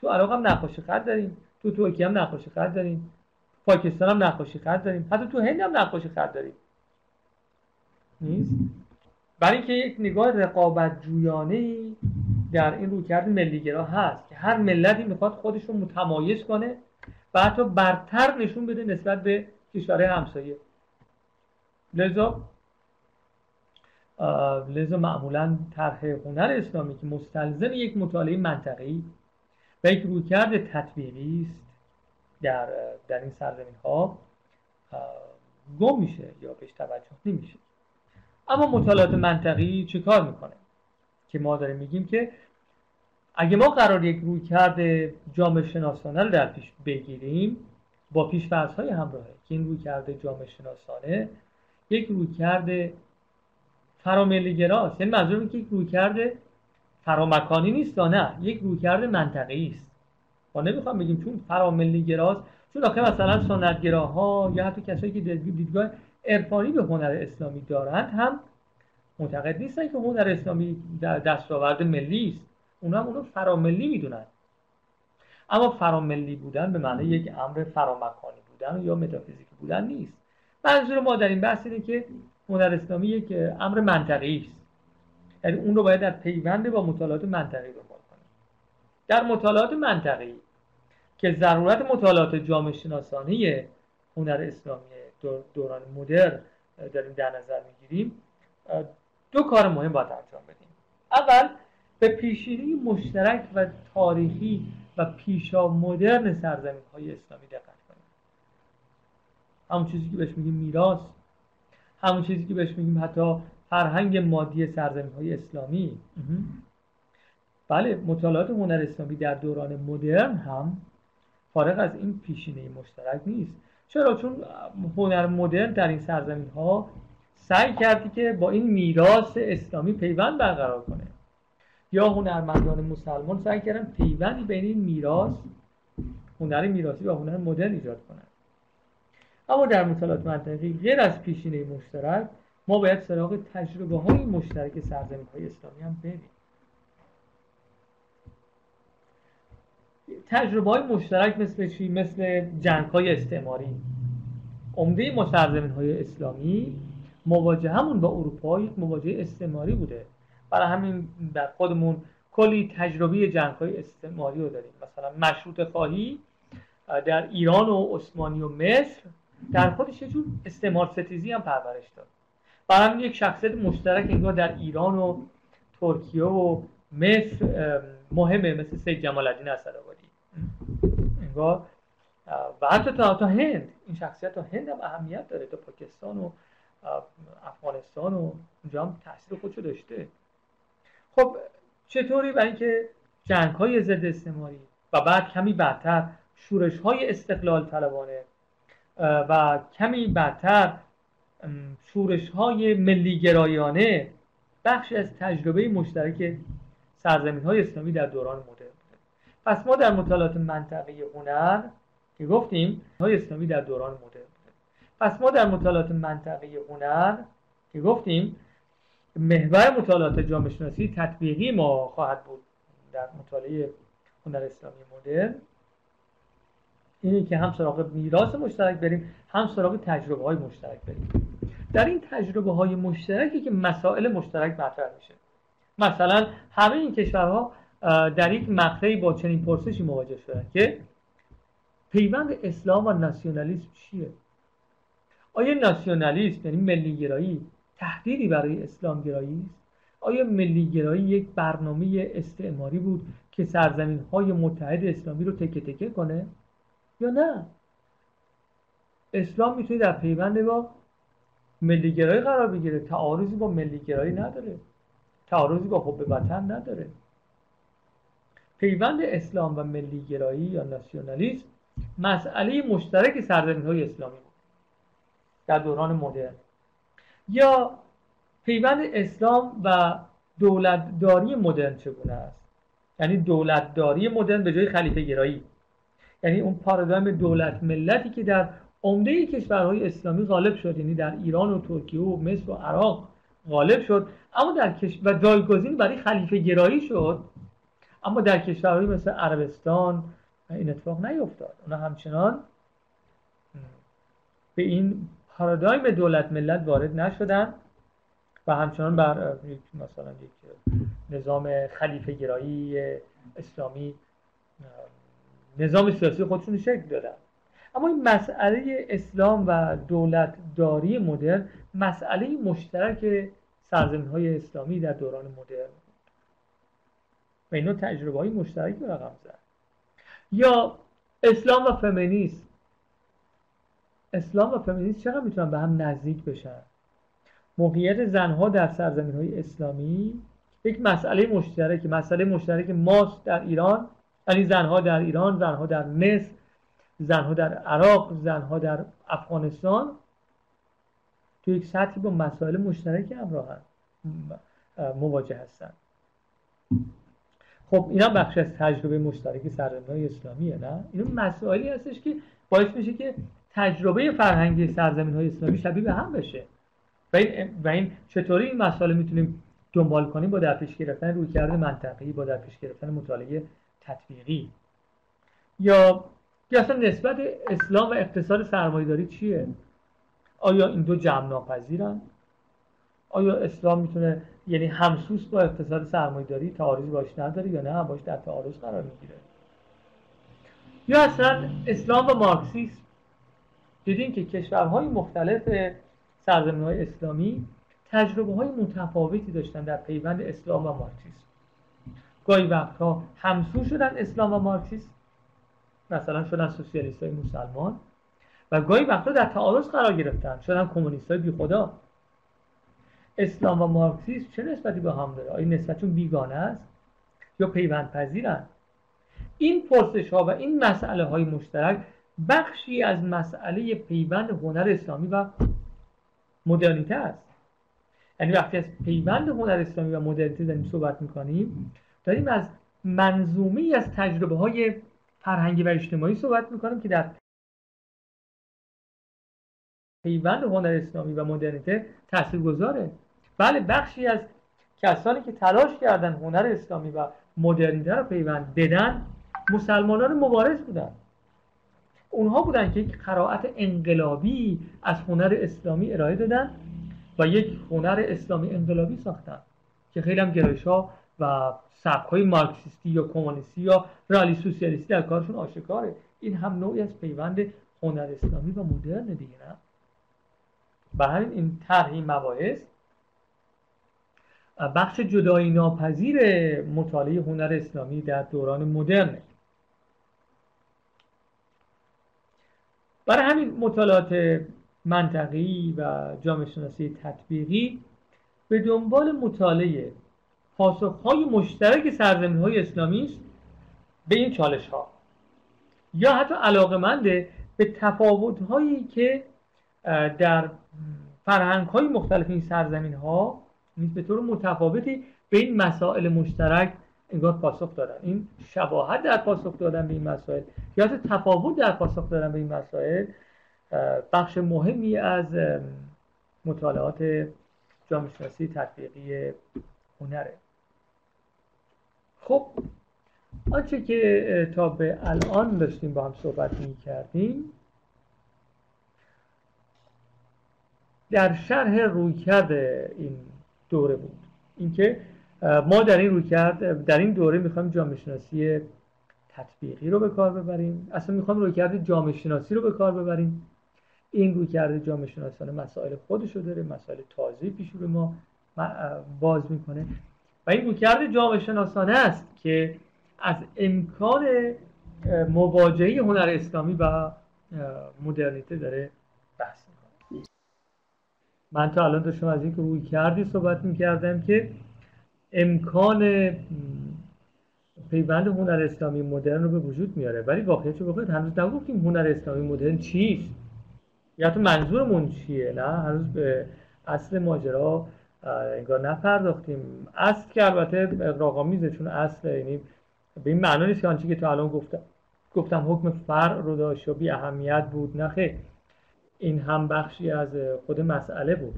تو عراق هم نقاشی خط داریم تو ترکیه هم نقاشی خط داریم پاکستان هم نقاشی خط داریم حتی تو هند هم نقاشی خط داریم. نیست. برای اینکه یک نگاه رقابت جویانه در این رویکرد ملیگرا هست که هر ملتی می‌خواد خودش رو متمایز کنه و حتی برتر نشون بده نسبت به کشورهای همسایه. لذا لذا معمولا طرح هنر اسلامی که مستلزم یک مطالعه منطقی و یک رویکرد تطبیقی است در در این سرزمین ها گم میشه یا بهش توجه نمیشه. اما مطالعات منطقی چه کار می‌کنه؟ که ما داریم میگیم که اگه ما قرار یک روی کرده جامعه شناسانه رو در پیش بگیریم با پیش های همراهه که این روی کرده جامعه شناسانه یک روی کرده فراملی گراست یعنی منظور که یک روی کرده فرامکانی نیست نه یک روی کرده منطقی است. ما نمی‌خوام بگیم چون فراملی گراست چون آخه مثلا سنتگراها یا حتی کسایی که دیدگاه عرفانی به هنر اسلامی دارند هم معتقد نیستن که هنر اسلامی در دستاورد ملی است. اونا هم اونو فراملی می‌دونن. اما فراملی بودن به معنی یک امر فرامکانی بودن یا متافیزیکی بودن نیست. منظور ما در این بحث اینه که هنر اسلامی یک امر منطقی است. یعنی اون رو باید در پیوند با مطالعات منطقی دنبال کنیم. در مطالعات منطقی که ضرورت مطالعات جامعه شناسانی هنر اسلامی دوران مدرن داریم در نظر می‌گیریم. دو کار مهم باید انجام بدیم. اول به پیشینه مشترک و تاریخی و پیشا مدرن سرزمین های اسلامی دقت کنیم. همون چیزی که بهش میگیم میراث همون چیزی که بهش میگیم حتی فرهنگ مادی سرزمین های اسلامی بله مطالعات هنر اسلامی در دوران مدرن هم فارغ از این پیشینه مشترک نیست. چرا؟ چون هنر مدرن در این سرزمین ها سعی کردی که با این میراث اسلامی پیوند برقرار کنه. یا هنرمندان مسلمان سعی کردن پیوندی بین این میراث هنر میراثی و هنر مدرن ایجاد کنن. اما در مطالعات منطقی غیر از پیشینه مشترک ما باید سراغ تجربه های مشترک سرزمین های اسلامی هم بریم. تجربه های مشترک مثل چی؟ مثل جنگ های استعماری. عمده ما سرزمین های اسلامی مواجه همون با اروپا یک مواجهه استعماری بوده. برای همین در خودمون کلی تجربه جنگ های استعماری رو داریم. مثلا مشروط خواهی در ایران و عثمانی و مصر در خودش یه جور استعمار ستیزی هم پرورش داد. برای همین یک شخصیت مشترک انگار در ایران و ترکیه و مصر مهمه مثل سید جمال الدین اسدآبادی انگار و حتی تا, تا هند این شخصیت تا هند هم اهمیت داره. تا پاکستان و افغانستان و اونجا هم تاثیر خودشو داشته. خب چطوری؟ برای اینکه جنگ های ضد استعماری و بعد کمی بعدتر شورش های استقلال طلبانه و کمی بعدتر شورش های ملی گرایانه بخش از تجربه مشترک سرزمین های اسلامی در دوران مدرن پس ما در مطالعات منطقه هنر که گفتیم های اسلامی در دوران مدرن پس ما در مطالعات منطقه هنر که گفتیم محور مطالعات جامعه شناسی تطبیقی ما خواهد بود در مطالعه هنر اسلامی مدرن. اینه که هم سراغ میراث مشترک بریم هم سراغ تجربه های مشترک بریم. در این تجربه های مشترکی که مسائل مشترک مطرح میشه. مثلا همه این کشورها در یک مقطعی با چنین پرسشی مواجه شدن که پیوند اسلام و ناسیونالیسم چیه؟ آیا ناسیونالیسم یعنی ملیگرایی تهدیدی برای اسلام گرایی است؟ آیا ملیگرایی یک برنامه استعماری بود که سرزمین های متحد اسلامی رو تکه تکه کنه؟ یا نه؟ اسلام می‌تونه در پیوند با ملیگرایی قرار بگیره تعارضی با ملیگرایی نداره. تعارضی با حب وطن نداره. پیوند اسلام و ملیگرایی یا ناسیونالیسم مسئله مشترک سرزمین های اسلامی بود. در دوران مدرن. یا پیوند اسلام و دولتداری مدرن چگونه است؟ یعنی دولتداری مدرن به جای خلیفه گرایی. یعنی اون پارادایم دولت ملتی که در عمده کشورهای اسلامی غالب شد یعنی در ایران و ترکیه و مصر و عراق. غالب شد. اما در کش... و جایگزین برای خلیفه گرایی شد. اما در کشورهایی مثل عربستان این اتفاق نیفتاد. اونا همچنان به این پارادایم دولت ملت وارد نشدن و همچنان بر مثلا یک نظام خلیفه گرایی اسلامی نظام سیاسی خودشون شکل دادن. اما این مسئله اسلام و دولت داری مدرن مسئله مشترک سرزمین های اسلامی در دوران مدرن و اینا تجربه های مشترکی رقم زد. یا اسلام و فمینیسم. اسلام و فمینیسم چقدر می‌تونن به هم نزدیک بشن؟ موقعیت زنها در سرزمین های اسلامی یک مسئله مشترک مسئله مشترک ماست در ایران یعنی زنها در ایران زنها در مصر زنها در عراق زنها در افغانستان تو یک سطحی با مسائل مشترک همراه مواجه هستن. خب اینا بخش از تجربه مشترک سرزمین های اسلامیه نه؟ این مسائلی هستش که باعث میشه که تجربه فرهنگی سرزمین های اسلامی شبیه به هم بشه. و این, و این چطوری این مسائل می‌تونیم دنبال کنیم؟ با در پیش گرفتن رویکرد منطقی با در پیش گرفتن مطالعه تطبیقی. یا یا اصلا نسبت اسلام و اقتصاد سرمایه‌داری چیه؟ آیا این دو جمع ناپذیرن آیا اسلام می‌تونه یعنی همسوس با اقتصاد سرمایه‌داری تعارضی باش نداره یا نه؟ باش در تعارض قرار می‌گیره. یا اصلا اسلام و مارکسیسم. دیدیم که کشورهای مختلف سرزمین های اسلامی تجربه های متفاوتی داشتن در پیوند اسلام و مارکسیسم. گاهی وقتها همسو شدن اسلام و مارکسیسم مثلا شدن سوسیالیست های مسلمان و گاهی وقتا در تعارض قرار گرفتن. شدن کمونیست های بی خدا. اسلام و مارکسیسم چه نسبتی به هم داره؟ آیا نسبتشون بیگانه است یا پیوند پذیرن این پرسش ها و این مسئله های مشترک بخشی از مسئله پیوند هنر اسلامی و مدرنیته است. یعنی وقتی از پیوند هنر اسلامی و مدرنیته داریم صحبت می‌کنیم داریم از منظومه از تجربه های فرهنگی و اجتماعی صحبت می‌کنیم که در پیوند هنر اسلامی و مدرنیته تأثیر گذاره بله بخشی از کسانی که تلاش کردن هنر اسلامی و مدرنیته رو پیوند بدن مسلمانان مبارز بودن. اونها بودن که یک قرائت انقلابی از هنر اسلامی ارائه دادن و یک هنر اسلامی انقلابی ساختن که خیلی هم گرایش ها و سبک های مارکسیستی یا کمونیستی یا رالی سوسیالیستی در کارشون آشکاره. این هم نوعی از پیوند هنر اسلامی و مدرن دیگه نه؟ و همین این طرح مباحث. بخش جدایی ناپذیر مطالعه هنر اسلامی در دوران مدرنه برای همین مطالعات منطقی و جامعه شناسی تطبیقی به دنبال مطالعه پاسخهای مشترک سرزمین های اسلامی است به این چالش ها یا حتی علاقمنده به تفاوت هایی که در فرهنگ های مختلف این سرزمین ها به طور متفاوتی به این مسائل مشترک انگار پاسخ دادن. این شباهت در پاسخ دادن به این مسائل یا تفاوت در پاسخ دادن به این مسائل بخش مهمی از مطالعات جامعه شناسی تطبیقی هنره. خب آنچه که تا به الان داشتیم با هم صحبت می کردیم در شرح رویکرد این دوره بود. اینکه ما در این رویکرد در این دوره می‌خوایم جامعه شناسی تطبیقی رو به کار ببریم. اصلا می‌خوایم رویکرد جامعه شناسی رو به کار ببریم. این رویکرد جامعه شناسانه مسائل خودش رو داره مسائل تازه پیش رو ما باز می‌کنه. و این رویکرد جامعه شناسانه است که از امکان مواجهه هنر اسلامی و مدرنیته داره بحث می‌کنه. من تا الان داشتم از این روی کردی صحبت می‌کردم که امکان پیوند هنر اسلامی مدرن رو به وجود میاره. ولی واقعیت رو بخواید هنوز نگفتیم هنر اسلامی مدرن چیست. یا تو منظورمون چیه؟ نه؟ هنوز به اصل ماجرا انگار نپرداختیم. اصل که البته اقراقامیزه چون اصل یعنی به این معنا نیست که آنچه که تا الان گفتم گفتم حکم فرع رو داشت و بی اهمیت بود نه این هم بخشی از خود مسئله بود.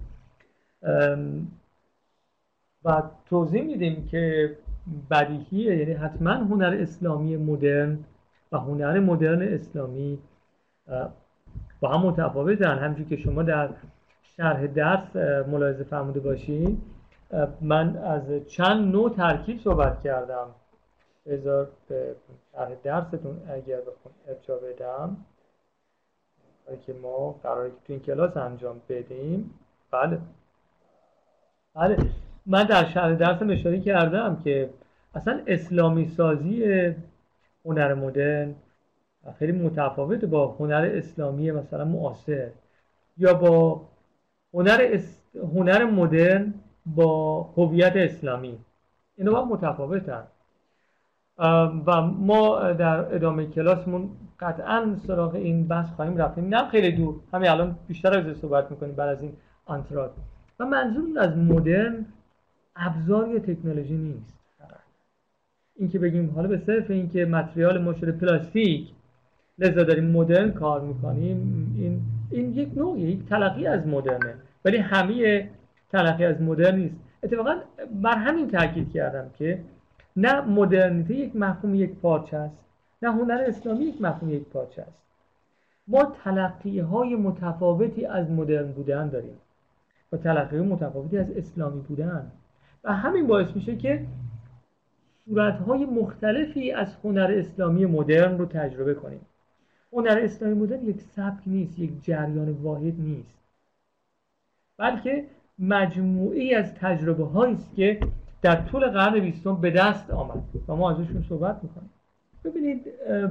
و توضیح میدیم که بدیهیه یعنی حتما هنر اسلامی مدرن و هنر مدرن اسلامی با هم متفاوتن. همچون که شما در شرح درس ملاحظه فرموده باشین. من از چند نوع ترکیب صحبت کردم. بذار به شرح درستون اگر بخون ارجا بدم. که ما قراره که تو این کلاس انجام بدیم. بله. بله. من در شرح درسم اشاره کردم که اصلا اسلامی سازی هنر مدرن خیلی متفاوت با هنر اسلامی مثلا معاصر یا با هنر, هنر مدرن با هویت اسلامی. اینا با متفاوتن و ما در ادامه کلاسمون قطعا سراغ این بحث خواهیم رفتیم نه خیلی دور. همین الان بیشتر از صحبت می‌کنیم بعد از این انتراد. و منظور از مدرن ابزار یا تکنولوژی نیست. اینکه بگیم حالا به صرف اینکه متریال ما شده پلاستیک لذا داریم مدرن کار می‌کنیم این این یک نوعی یک تلقی از مدرنه. ولی همه تلقی از مدرن نیست. اتفاقا بر همین تاکید کردم که نه مدرنیته یک مفهوم یک پارچه است نه هنر اسلامی یک مفهوم یک پارچه است. ما تلقی های متفاوتی از مدرن بودن داریم. و تلقی متفاوتی از اسلامی بودن. و همین باعث میشه که صورتهای مختلفی از هنر اسلامی مدرن رو تجربه کنیم. هنر اسلامی مدرن یک سبک نیست یک جریان واحد نیست. بلکه مجموعی از تجربه است که در طول قرن بیستم به دست آمد. و ما ازشون صحبت می‌کنیم. ببینید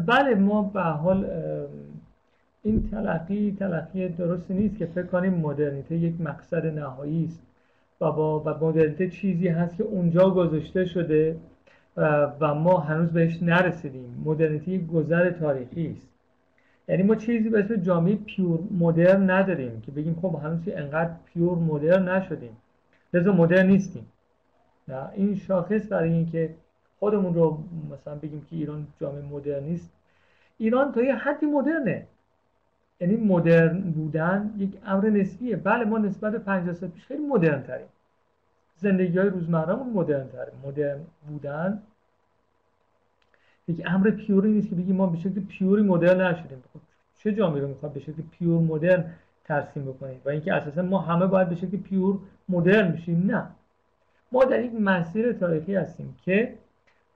بله ما به حال این تلقی تلقی درست نیست که فکر کنیم مدرنیته یک مقصد نهایی است. و با و مدرنیته چیزی هست که اونجا گذاشته شده و ما هنوز بهش نرسیدیم. مدرنیته گذر تاریخی است. یعنی ما چیزی به اسم جامعه پیور مدرن نداریم که بگیم خب هنوز انقدر پیور مدرن نشدیم. لذا مدرن نیستیم. نه این شاخص برای اینکه خودمون رو مثلا بگیم که ایران جامعه مدرن نیست. ایران تا یه حدی مدرنه. یعنی مدرن بودن یک امر نسبیه. بله ما نسبت به 50 سال پیش خیلی مدرن تریم. زندگی های روزمرهمون مدرن تره. مدرن بودن یک امر پیوری نیست که بگیم ما به شکل پیوری مدرن نشدیم. چه جامعه رو می‌خواد به شکل پیور مدرن ترسیم بکنیم و اینکه اساسا ما همه باید به شکل پیور مدرن بشیم؟ نه. ما در یک مسیر تاریخی هستیم که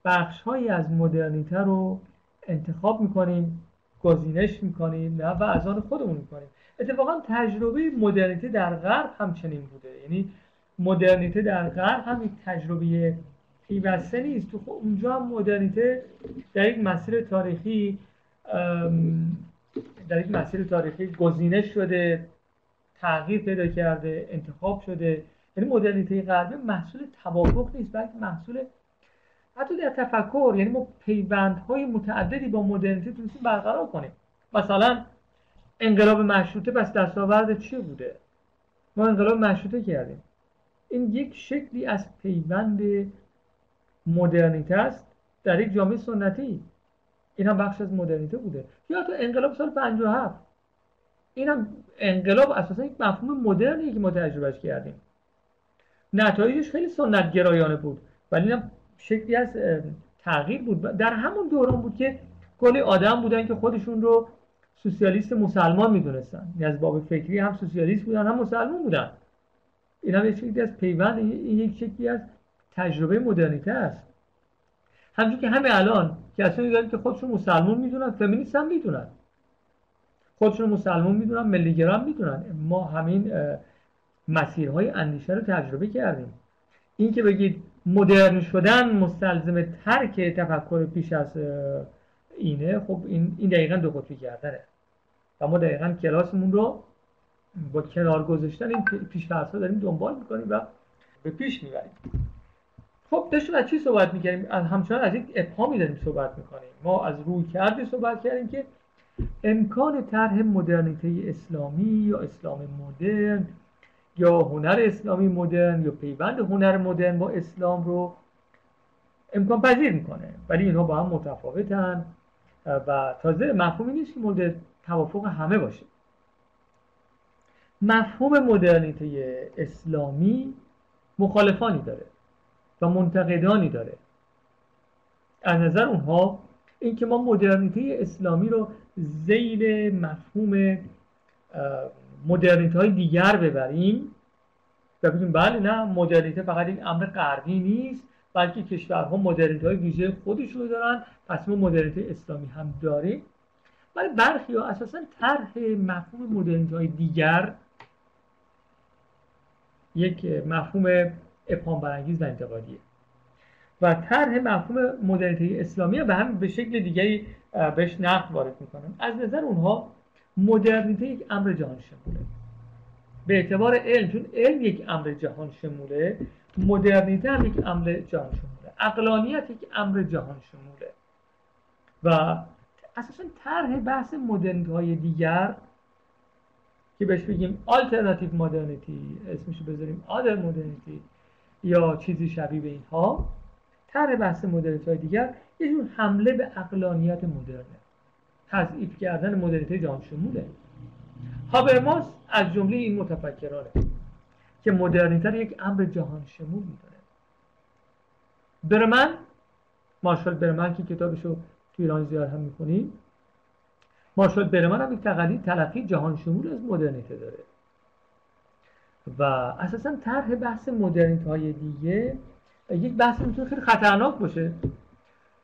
بخش هایی از مدرنیته رو انتخاب می‌کنیم گزینش می‌کنیم نه و از آن خودمون می‌کنیم. اتفاقا تجربه مدرنیته در غرب همچنین بوده. یعنی مدرنیته در غرب هم یک تجربه پیوسته نیست. تو خب اونجا هم مدرنیته در یک مسیر تاریخی در یک مسیر تاریخی گزینش شده تغییر پیدا کرده انتخاب شده. یعنی مدرنیته غربی محصول توافق نیست بلکه محصول حتی در تفکر. یعنی ما پیوندهای متعددی با مدرنیته تونستیم برقرار کنیم. مثلا انقلاب مشروطه پس دستاورد چی بوده؟ ما انقلاب مشروطه کردیم. این یک شکلی از پیوند مدرنیته است در یک جامعه سنتی. این هم بخش از مدرنیته بوده. یا تو انقلاب سال 57 این هم انقلاب اساسا یک مفهوم مدرنی که ما تجربهش کردیم. نتایجش خیلی سنت گرایانه بود. ولی هم شکلی از تغییر بود. در همون دوران بود که کلی آدم بودن که خودشون رو سوسیالیست مسلمان می‌دونستن. یعنی از باب فکری هم سوسیالیست بودن هم مسلمان بودن. این هم یک شکلی از پیوند این یک شکلی از تجربه مدرنیته است. همچون که همه الان کسانی دارن که خودشون مسلمان می‌دونن فمینیست هم می‌دونن. خودشون مسلمان می‌دونن ملیگرام می‌دونن. ما همین مسیرهای اندیشه رو تجربه کردیم. این که بگید مدرن شدن مستلزم ترک تفکر پیش از اینه خب این, این دقیقا دو قطبی کردنه و ما دقیقا کلاسمون رو با کنار گذاشتن این پیش داریم دنبال می‌کنیم و به پیش می‌بریم. خب داشتیم از چی صحبت می‌کنیم از همچنان از یک ابهامی داریم صحبت می‌کنیم. ما از روی کردی صحبت کردیم که امکان طرح مدرنیته اسلامی یا اسلام مدرن یا هنر اسلامی مدرن یا پیوند هنر مدرن با اسلام رو امکان پذیر می‌کنه. ولی اینها با هم متفاوتن و تازه مفهومی نیست که مورد توافق همه باشه. مفهوم مدرنیته اسلامی مخالفانی داره. و منتقدانی داره. از نظر اونها اینکه ما مدرنیته اسلامی رو زیل مفهوم مدرنیته های دیگر ببریم و بگیم بله نه مدرنیته فقط این امر غربی نیست بلکه کشورها مدرنیته های ویژه خودشون دارن پس ما مدرنیته اسلامی هم داریم. ولی برخی ها اساسا طرح مفهوم مدرنیته های دیگر یک مفهوم ابهام برانگیز و انتقادیه. و طرح مفهوم مدرنیته اسلامی به هم به شکل دیگری بهش نقد وارد می‌کنن. از نظر اونها مدرنیته یک امر جهان شموله به اعتبار علم چون علم یک امر جهان شموله مدرنیته هم یک امر جهان شموله اقلانیت یک امر جهان شموله و اساسا طرح بحث مدرنیته های دیگر که بهش بگیم آلترناتیو مدرنیتی اسمشو بذاریم آدر مدرنیتی یا چیزی شبیه به اینها طرح بحث مدرنیته های دیگر یه جور حمله به اقلانیت مدرنه. تضعیف کردن مدرنیته جهان شموله هابرماس از جمله این متفکرانه که مدرنیته یک امر جهان شمول می‌دونه. برمن مارشال برمن که کتابش رو تو ایران زیاد هم می‌کنیم مارشال برمن هم یک تقلید تلقی جهان شمول از مدرنیته داره. و اساسا طرح بحث مدرنیته های دیگه یک بحث می‌تونه خیلی خطرناک باشه.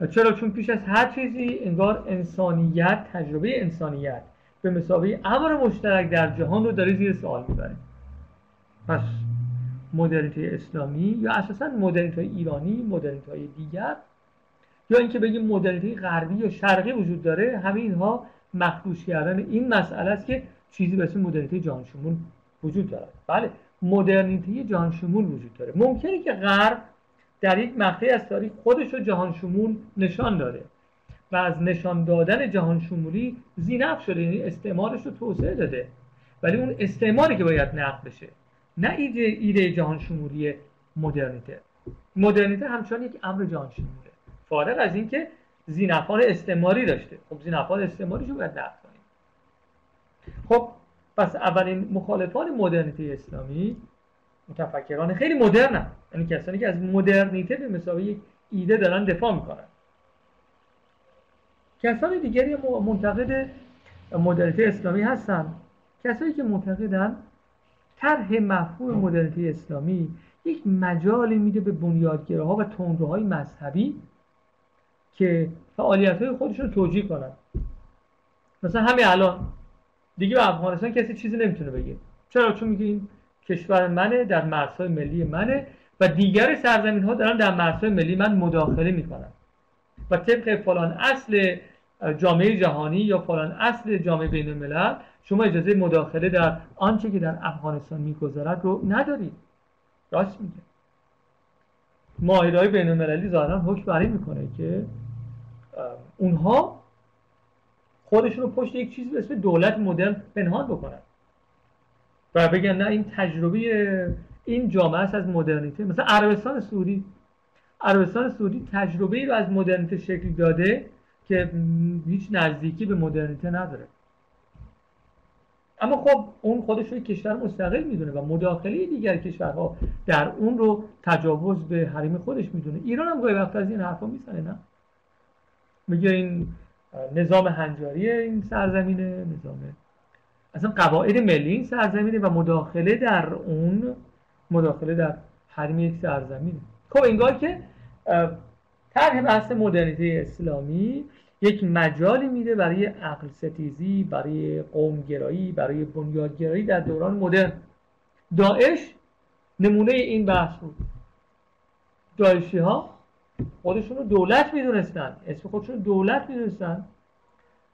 چرا؟ چون پیش از هر چیزی انگار انسانیت تجربه انسانیت به مسابقه امر مشترک در جهان رو داره زیر سوال می‌بره. پس مدرنیته اسلامی یا اساسا مدرنیته ایرانی مدرنیته دیگر یا اینکه بگیم مدرنیته غربی یا شرقی وجود داره همه اینها مخدوش کردن این مسئله است که چیزی به اسم مدرنیته جهان وجود دارد. بله مدرنیته جهان شمول وجود داره. ممکنه که غرب در یک مقطعی از تاریخ خودش رو جهان شمول نشان داده و از نشان دادن جهان شمولی زینف شده یعنی استعمارش رو توسعه داده. ولی اون استعماری که باید نقد بشه نه ایده, ایده جهان شمولی مدرنیته. مدرنیته همچنان یک امر جهان شموله. فارغ از اینکه زینفان استعماری داشته. خب زینفان استعماری رو باید نقد کنیم. خب پس اولین مخالفان مدرنیته اسلامی متفکران خیلی مدرن یعنی کسانی که از مدرنیته به مسابقه یک ایده دارن دفاع می‌کنن. کسان دیگری منتقد مدرنیته اسلامی هستن. کسانی که معتقدن طرح مفهوم مدرنیته اسلامی یک مجالی میده به بنیادگراها و تندروهای مذهبی که فعالیت های خودشون توجیه کنن. مثلا همین الان دیگه به افغانستان کسی چیزی نمی‌تونه بگه. چرا؟ چون میگه این کشور منه در مرزهای ملی منه و دیگر سرزمین ها دارن در مرزهای ملی من مداخله می‌کنن. و طبق فلان اصل جامعه جهانی یا فلان اصل جامعه بین الملل شما اجازه مداخله در آنچه که در افغانستان میگذرد رو ندارید. راست میگه. معاهده های بین المللی ظاهرا حکم بر می‌کنه که اونها خودشون رو پشت یک چیزی به اسم دولت مدرن پنهان بکنن. و بگن نه این تجربه این جامعه است از مدرنیته. مثلا عربستان سعودی. عربستان سعودی تجربه ای رو از مدرنیته شکل داده که هیچ نزدیکی به مدرنیته نداره. اما خب اون خودش رو کشور مستقل می‌دونه و مداخله دیگر کشورها در اون رو تجاوز به حریم خودش می‌دونه. ایران هم گاهی وقت از این حرفا می‌زنه نه؟ میگه این نظام هنجاری این سرزمینه نظام اصلا قواعد ملی این سرزمینه و مداخله در اون مداخله در حریم یک سرزمینه. خب انگار که طرح بحث مدرنیته اسلامی یک مجالی میده برای عقل ستیزی برای قومگرایی برای بنیادگرایی در دوران مدرن. داعش نمونه این بحث بود. داعشی ها خودشون رو دولت می‌دونستن. اسم خودشون دولت می‌دونستن.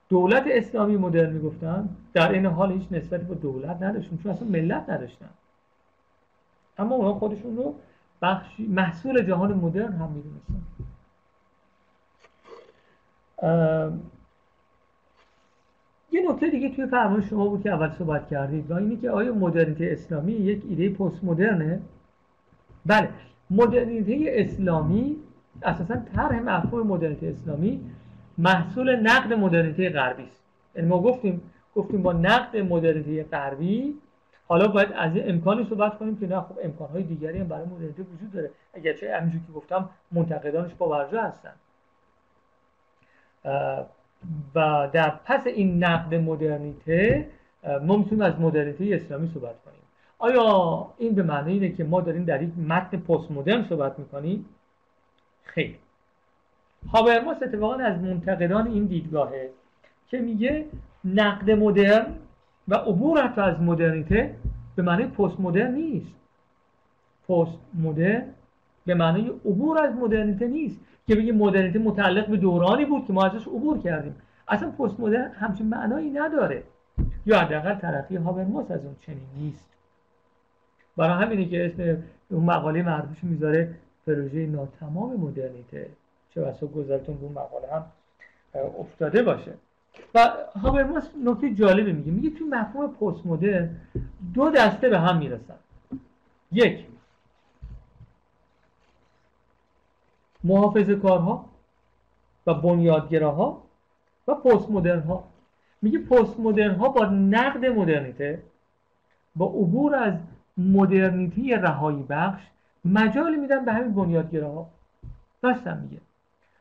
دولت اسلامی مدرن می‌گفتن. در این حال هیچ نسبتی با دولت نداشتن چون اصلا ملت نداشتن. اما اونا خودشون رو بخشی محصول جهان مدرن هم می‌دونستن. یه نکته دیگه توی فرمان شما بود که اول صحبت کردید و اینه که آیا مدرنیته اسلامی یک ایده پست مدرنه؟ بله. مدرنیته اسلامی اساسا طرح مفهوم مدرنیته اسلامی محصول نقد مدرنیته غربی است. یعنی ما گفتیم گفتیم با نقد مدرنیته غربی حالا باید از این امکانی صحبت کنیم که نه خب امکانهای دیگری هم برای مدرنیته وجود داره. اگرچه همینجور که گفتم منتقدانش باورجا هستن. و در پس این نقد مدرنیته ما می‌تونیم از مدرنیته اسلامی صحبت کنیم. آیا این به معنی اینه که ما داریم در یک متن پست مدرن صحبت می‌کنیم؟ خیلی. هابرماس اتفاقا از منتقدان این دیدگاهه که میگه نقد مدرن و عبور حتی از مدرنیته به معنی پست مدرن نیست. پست مدرن به معنی عبور از مدرنیته نیست که بگه مدرنیته متعلق به دورانی بود که ما ازش عبور کردیم. اصلا پست مدرن همچین معنایی نداره. یا حداقل ترقی هابرماس از اون چنین نیست. برای همینه که اسم اون مقاله معروفش می‌ذاره پروژه ناتمام مدرنیته. چه بسا گذارتون اون مقاله هم افتاده باشه. و هابرماس نکته جالبی میگه. میگه توی مفهوم پست مدرن دو دسته به هم می‌رسن. یک محافظه کارها و بنیادگراها و پست مدرن ها میگه پست مدرن ها با نقد مدرنیته با عبور از مدرنیتی رهایی بخش مجال میدن به همین بنیادگراها. راستم میگه.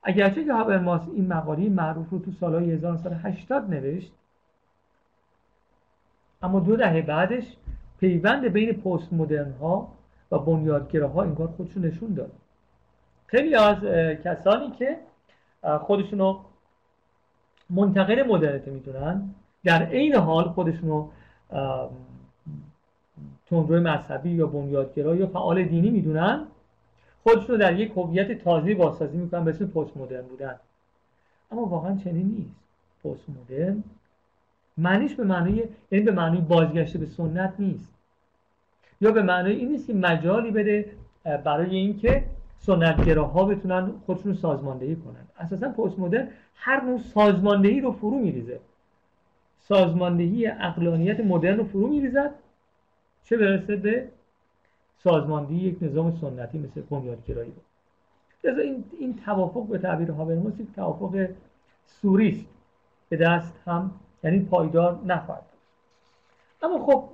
اگرچه که هابرماس این مقاله معروف رو تو سالهای 1980 نوشت اما دو دهه بعدش پیوند بین پست مدرن ها و بنیادگراها انگار خودشو نشون داد. خیلی از کسانی که خودشونو منتقل مدرنیته می‌دونن در عین حال خودشونو تندروی مذهبی یا بنیادگرا یا فعال دینی می‌دونن؟ خودشون رو در یک هویت تازه بازسازی می‌کنن به اسم پست مدرن بودن. اما واقعا چنین نیست. پست مدرن معنیش به معنی یعنی به معنی بازگشته به سنت نیست. یا به معنی این نیست که مجالی بده برای اینکه سنتگراها بتونن خودشون سازماندهی کنن. اساسا پست مدرن هر نوع سازماندهی رو فرو میریزه. سازماندهی اقلانیت مدرن رو فرو میریزد. چه برسه به سازماندهی یک نظام سنتی مثل بنیادگرایی لذا این, این توافق به تعبیر هابرماس یک توافق سوری است. به دست هم یعنی پایدار نخواهد اما خب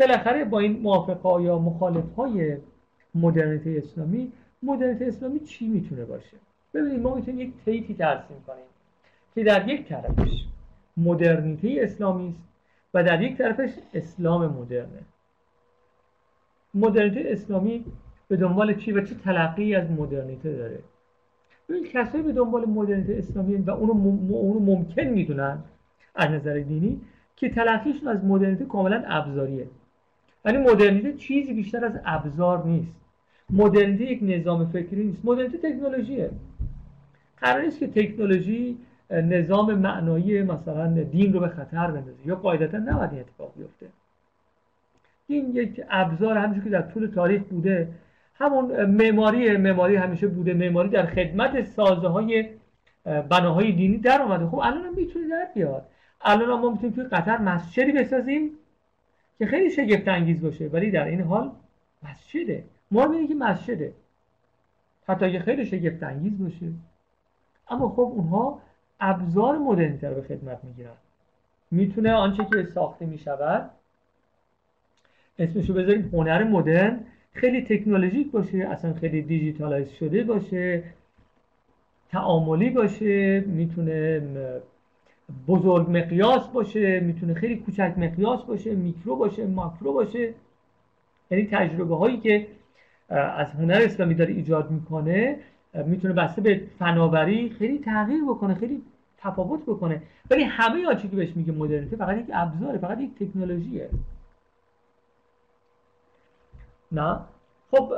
بالاخره با این موافقه یا مخالف های مدرنیته اسلامی مدرنیته اسلامی چی می‌تونه باشه؟ ببینید ما می‌تونیم یک تیتی ترسیم کنیم که در یک طرفش مدرنیته اسلامی است و در یک طرفش اسلام مدرنه. مدرنیته اسلامی به دنبال چی و چه تلقی از مدرنیته داره؟ این کسایی به دنبال مدرنیته اسلامی و اونو, اونو ممکن می‌دونن از نظر دینی که تلقیشون از مدرنیته کاملا ابزاریه. ولی مدرنیته چیزی بیشتر از ابزار نیست. مدرنیته یک نظام فکری نیست. مدرنیته تکنولوژیه. قرار نیست که تکنولوژی نظام معنایی مثلا دین رو به خطر بندازه یا قاعدتا نباید این اتفاق بیفته. این یک ابزار همونجور که در طول تاریخ بوده همون معماری معماری همیشه بوده معماری در خدمت سازه های بناهای دینی در آمده خب الان هم می‌تونه در بیاد. الان ما می‌تونیم توی قطر مسجدی بسازیم که خیلی شگفت انگیز باشه ولی در این حال مسجده. ما میگیم که مسجده. حتی که خیلی شگفت انگیز باشه. اما خب اونها ابزار مدرنیته رو به خدمت می‌گیرن. می‌تونه آنچه که ساخته می‌شود اسمشو بذاریم هنر مدرن خیلی تکنولوژیک باشه اصلا خیلی دیجیتالایز شده باشه تعاملی باشه می‌تونه بزرگ مقیاس باشه می‌تونه خیلی کوچک مقیاس باشه میکرو باشه ماکرو باشه. یعنی تجربه هایی که از هنر اسلامی داره ایجاد می‌کنه می‌تونه بسته به فناوری خیلی تغییر بکنه خیلی تفاوت بکنه. ولی همه آنچه که بهش میگه مدرنیته فقط یک ابزاره فقط یک تکنولوژیه. نه؟ خب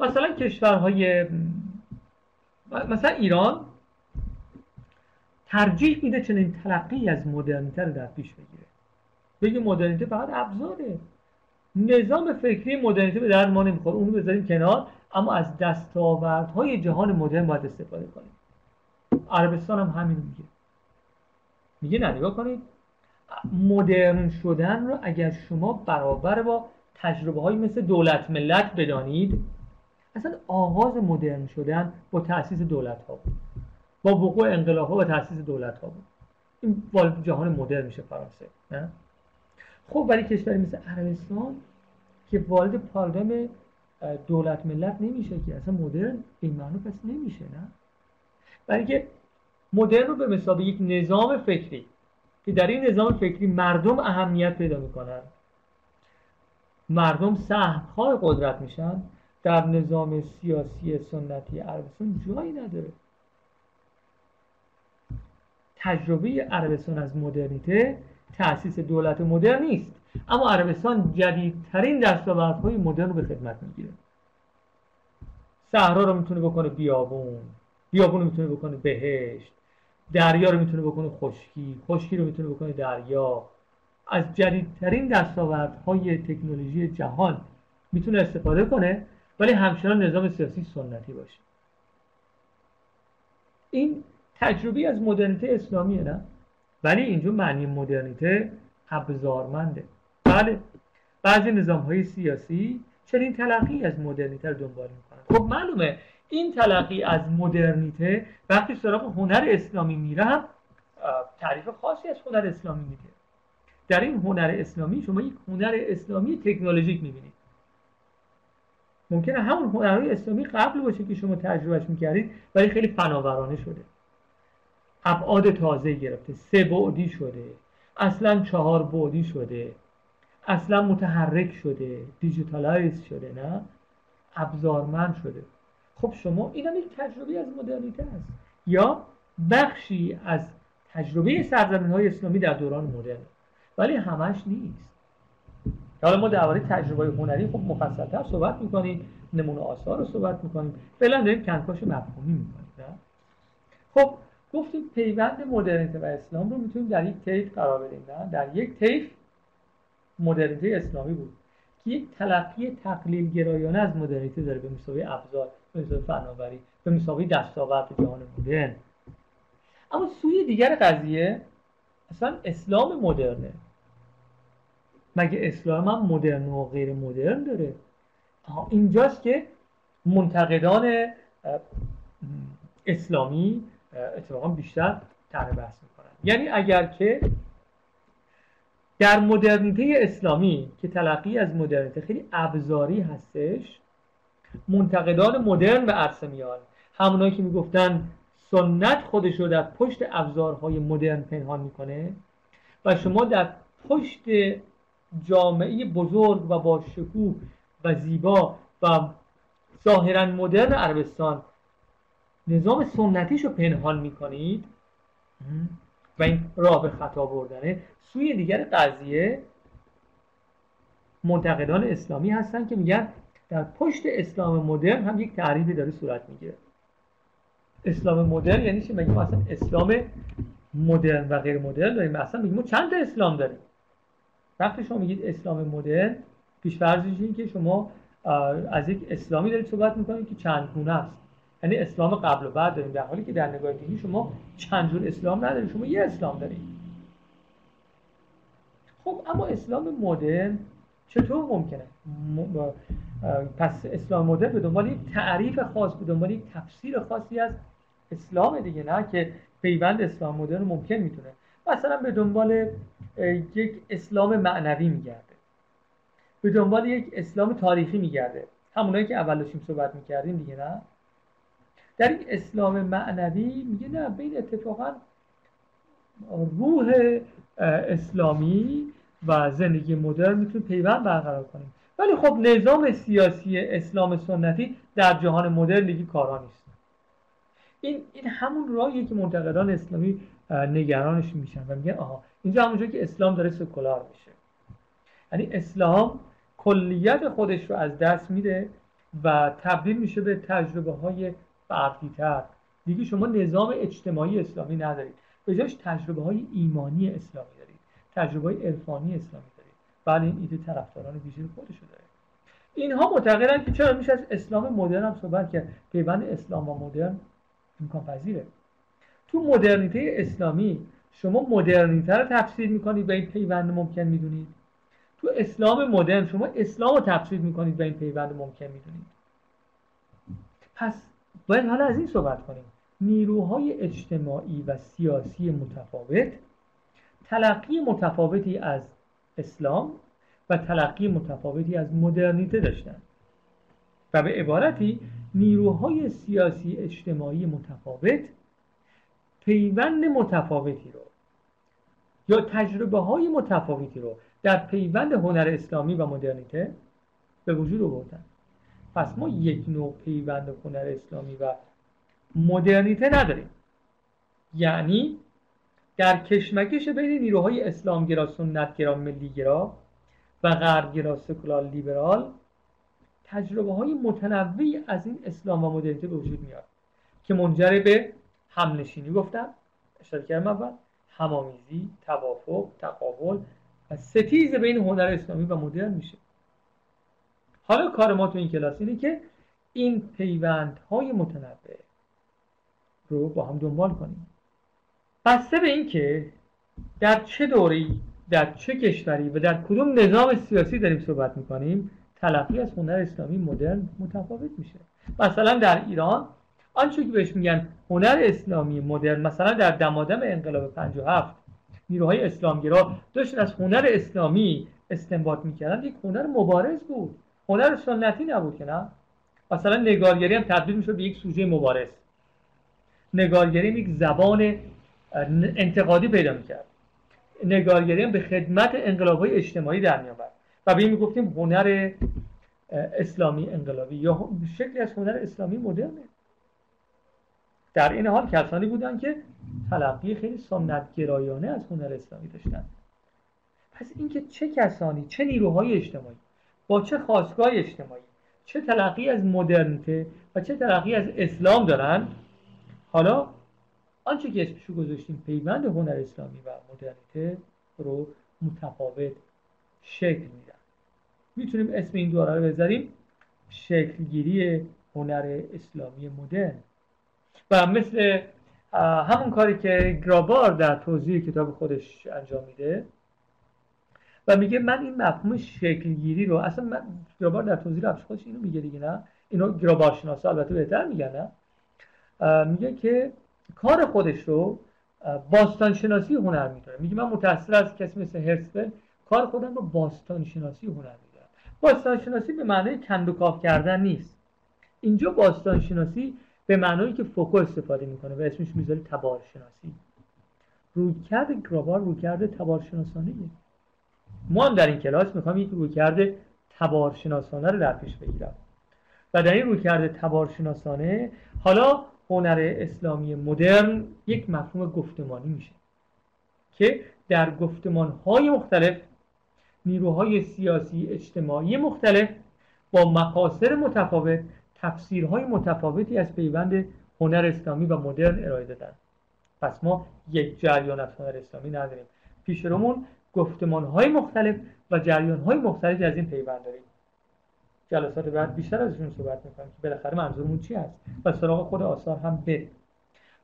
مثلا کشورهای مثلا ایران ترجیح میده چنین تلقی از مدرنیته رو در پیش بگیره. بگه مدرنیته فقط ابزاره. نظام فکری مدرنیته به درد ما نمی‌خوره. اونو بذاریم کنار. اما از دستاوردهای جهان مدرن باید استفاده کنیم. عربستان هم همین میگه. میگه نه نگاه کنید. مدرن شدن رو اگر شما برابر با تجربه های مثل دولت ملت بدانید اصلا آغاز مدرن شدن با تاسیس دولت ها بود. با وقوع انقلاب ها و تاسیس دولت ها بود. این جهان مدرن میشه فرانسه خب ولی کشوری مثل عربستان که وارد پارادایم دولت ملت نمیشه که اصلا مدرن این معنی پس نمیشه نه؟ برای که مدرن رو به مثال یک نظام فکری که در این نظام فکری مردم اهمیت پیدا می‌کنن مردم سهمخواه قدرت میشن در نظام سیاسی سنتی عربستان جایی نداره. تجربه عربستان از مدرنیته تأسیس دولت مدرن نیست. اما عربستان جدیدترین دستاوردهای مدرن رو به خدمت می‌گیره. صحرا رو می‌تونه بکنه بیابون بیابون رو می‌تونه بکنه بهشت دریا رو می‌تونه بکنه خشکی خشکی رو می‌تونه بکنه دریا. از جدیدترین دستاوردهای تکنولوژی جهان می‌تونه استفاده کنه ولی همچنان نظام سیاسی سنتی باشه. این تجربی از مدرنیته اسلامیه نه؟ ولی اینجا معنی مدرنیته ابزارمنده. بله. بعضی نظام های سیاسی چنین تلقی از مدرنیته رو دنبال می‌کنن. خب معلومه این تلقی از مدرنیته وقتی سراغ هنر اسلامی میره تعریف خاصی از هنر اسلامی میده. در این هنر اسلامی شما یک هنر اسلامی تکنولوژیک می‌بینید. ممکنه همون هنرهای اسلامی قبل باشه که شما تجربهش می‌کردید ولی خیلی فناورانه شده. ابعاد تازه گرفته سه بعدی شده اصلا چهار بعدی شده. اصلا متحرک شده دیجیتالایز شده نه؟ ابزارمند شده. خب شما این هم یک تجربه از مدرنیته است یا بخشی از تجربه سرزمین های اسلامی در دوران مدرن. ولی همش نیست. حالا ما درباره تجربه هنری خب مفصلتر صحبت می‌کنیم نمونه آثار رو صحبت می‌کنیم. فعلا داریم کنکاش مفهومی می‌کنیم خب گفتیم پیوند مدرنیته و اسلام رو می‌تونیم در یک طیف قرار بدیم نه؟ در یک طیف مدرنیته اسلامی بود که یک تلقی تقلیل گرایانه از مدرنیته داره به مسابقه ابزار به مسابقه فناوری به مسابقه دستاورد جهان مدرن. اما سوی دیگر قضیه اصلا اسلام مدرنه. مگه اسلام هم مدرن و غیر مدرن داره؟ اینجاست که منتقدان اسلامی اتفاقا بیشتر طرح بحث می‌کنن. یعنی اگر که در مدرنیته اسلامی که تلقی از مدرنیته خیلی ابزاری هستش منتقدان مدرن به عرصه میان. همونایی که می‌گفتن سنت خودش رو در پشت ابزارهای مدرن پنهان می‌کنه و شما در پشت جامعه بزرگ و با شکوه و زیبا و ظاهرا مدرن عربستان نظام سنتیش رو پنهان می‌کنید و این راه به خطا بردنه. سوی دیگر قضیه منتقدان اسلامی هستن که میگن در پشت اسلام مدرن هم یک تعریفی داره صورت می‌گیره. اسلام مدرن یعنی چی؟ میگیم اصلا اسلام مدرن و غیر مدرن داریم. اصلا میگیم چند تا اسلام داریم؟ وقتی شما میگید اسلام مدرن پیش فرضش که شما از یک اسلامی دارید صحبت می‌کنید که چند گونه است. یعنی اسلام قبل و بعد داریم در حالی که در نگاه دینی شما چند جور اسلام ندارید شما یه اسلام دارید خب اما اسلام مدرن چطور ممکنه؟ پس اسلام مدرن به دنبال یک تعریف خاص به دنبال یک تفسیر خاصی از اسلام دیگه نه که پیوند اسلام مدرن ممکن می‌تونه. مثلا به دنبال یک اسلام معنوی میگرده. به دنبال یک اسلام تاریخی میگرده. همونایی که اول داشتیم صحبت می‌کردیم دیگه نه؟ در این اسلام معنوی میگه نه بین اتفاقا روح اسلامی و زندگی مدرن می‌تونه پیوند برقرار کنیم. ولی خب نظام سیاسی اسلام سنتی در جهان مدرن دیگه کارا نیست. این این همون راهیه که منتقدان اسلامی نگرانش میشن و میگن آها اینجا همونجا که اسلام داره سکولار میشه. یعنی اسلام کلیت خودش رو از دست میده و تبدیل میشه به تجربه های تر دیگه شما نظام اجتماعی اسلامی ندارید. به جاش تجربه های ایمانی اسلامی دارید. تجربه های عرفانی اسلامی دارید. بله این ایده طرفداران ویژه خودشو داره. اینها معتقدن که چرا میشه از اسلام مدرن هم صحبت کرد. پیوند اسلام و مدرن امکان پذیره تو مدرنیته اسلامی شما مدرنیته رو تفسیر می‌کنید و این پیوند ممکن می‌دونید. تو اسلام مدرن شما اسلام رو تفسیر می‌کنید و این پیوند ممکن می‌دونید. پس باید حالا از این صحبت کنیم. نیروهای اجتماعی و سیاسی متفاوت تلقی متفاوتی از اسلام و تلقی متفاوتی از مدرنیته داشتن. و به عبارتی نیروهای سیاسی اجتماعی متفاوت پیوند متفاوتی رو یا تجربه های متفاوتی رو در پیوند هنر اسلامی و مدرنیته به وجود آوردن. پس ما یک نوع پیوند هنر اسلامی و مدرنیته نداریم. یعنی در کشمکش بین نیروهای اسلامگرا سنتگرا ملیگرا و غربگرا سکولار لیبرال تجربه های متنوعی از این اسلام و مدرنیته به وجود میاد که منجر به همنشینی گفتم اشاره کردم اول همامیزی توافق تقابل و ستیز بین هنر اسلامی و مدرن میشه. حالا کار ما تو این کلاس اینه که این پیوندهای متنوع رو با هم دنبال کنیم. بسته به اینکه در چه دوره‌ای در چه کشوری و در کدوم نظام سیاسی داریم صحبت می‌کنیم تلقی از هنر اسلامی مدرن متفاوت میشه. مثلا در ایران آنچه که بهش میگن هنر اسلامی مدرن مثلا در دمادم انقلاب 57 نیروهای اسلامگرا داشتن از هنر اسلامی استنباط می‌کردن یک هنر مبارز بود. هنر سنتی نبود که نه؟ مثلا نگارگری هم تبدیل می‌شد به یک سوژه مبارز. نگارگری یک زبان انتقادی پیدا می‌کرد. نگارگری هم به خدمت انقلاب های اجتماعی در میآورد. و به این می‌گفتیم هنر اسلامی انقلابی. یا شکلی از هنر اسلامی مدرنه. در این حال کسانی بودن که تلقی خیلی سنت گرایانه از هنر اسلامی داشتن. پس اینکه چه کسانی چه نیروهای اجتماعی با چه خواستگاه اجتماعی؟ چه تلقی از مدرنیته و چه تلقی از اسلام دارن؟ حالا آنچه که اسمشو گذاشتیم پیوند هنر اسلامی و مدرنیته رو متفاوت شکل میدن. می‌تونیم اسم این دوره رو بذاریم شکلگیری هنر اسلامی مدرن. و مثل همون کاری که گرابار در توضیح کتاب خودش انجام میده و میگه من این مفهوم شکلگیری رو اصلا من گرابار در توضیح خودش اینو میگه دیگه نه؟ اینو گرابار شناسا البته بهتر میگن نه؟ میگه که کار خودش رو باستان شناسی هنر می‌دونه. میگه من متأثر از کسی مثل هرسفل کار خودم رو باستان شناسی هنر می‌دونم. باستان شناسی به معنای کندوکاف کردن نیست. اینجا باستان شناسی به معنایی که فوکو استفاده می‌کنه و اسمش می‌ذاره تبار شناسی رویکرد گرابار رویکرد تبار شناسانه ما هم در این کلاس می‌خوام یک رویکرد تبار شناسانه رو در پیش بگیرم. و در این رویکرد تبار شناسانه حالا هنر اسلامی مدرن یک مفهوم گفتمانی میشه که در گفتمان های مختلف نیروهای سیاسی اجتماعی مختلف با مقاصد متفاوت تفسیرهای متفاوتی از پیوند هنر اسلامی و مدرن ارائه دادن. پس ما یک جریان از هنر اسلامی نداریم. پیش رومون گفتمان های مختلف و جریان های مختلفی از این پیوند داریم. جلسات بعد بیشتر ازشون صحبت می‌کنیم که بالاخره منظورمون چی هست و سراغ خود آثار هم بریم.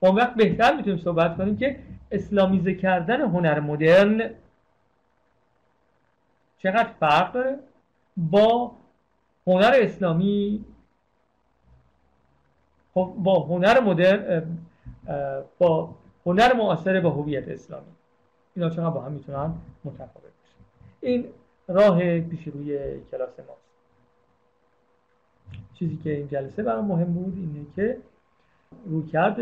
و وقت بهتر می‌تونیم صحبت کنیم که اسلامیزه کردن هنر مدرن چقدر فرق داره با هنر اسلامی؟ خب با هنر مدرن با هنر معاصر با هویت اسلامی. اینا چقدر با هم می‌تونن متفاوت باشن این راه پیش روی کلاس ماست. چیزی که این جلسه برام مهم بود اینه که رویکرد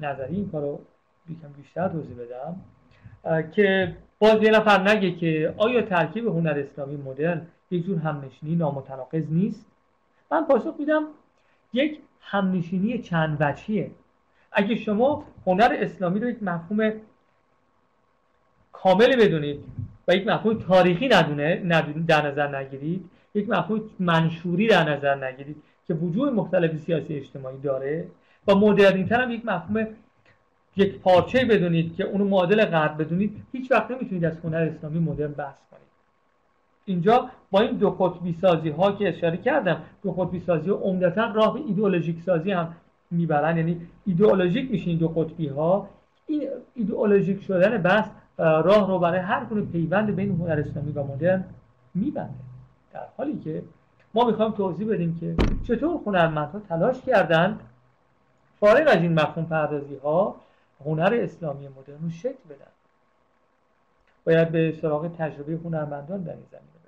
نظری این کارو بیکم بیشتر توضیح بدم که باز یه نفر نگه که آیا ترکیب هنر اسلامی مدرن یک جور همنشینی نامتناقض نیست؟ من پاسخ میدم یک همنشینی چند وجهیه. اگه شما هنر اسلامی رو یک مفهوم کامل بدونید و یک مفهوم تاریخی ندونه در نظر نگیرید یک مفهوم منشوری در نظر نگیرید که وجوه مختلف سیاسی اجتماعی داره و مدرنیتر هم یک مفهوم یک پارچه بدونید که اونو معادل غرب بدونید هیچ وقت نمی‌تونید از هنر اسلامی مدرن بحث کنید. اینجا با این دو قطبی سازی ها که اشاره کردم دو قطبی سازی ها عمدتا راه ایدئولوژیک سازی هم می‌برن. یعنی ایدئولوژیک میشه این دو قطبی ها این ایدئولوژیک شدن بحث راه رو برای هر گونه پیوند بین هنر اسلامی و مدرن میبنده. در حالی که ما می‌خوایم توضیح بدیم که چطور هنرمندها تلاش کردند فارغ از این مفهوم پردازی ها هنر اسلامی مدرن رو شکل بدن. باید به سراغ تجربه هنرمندان در این زمینه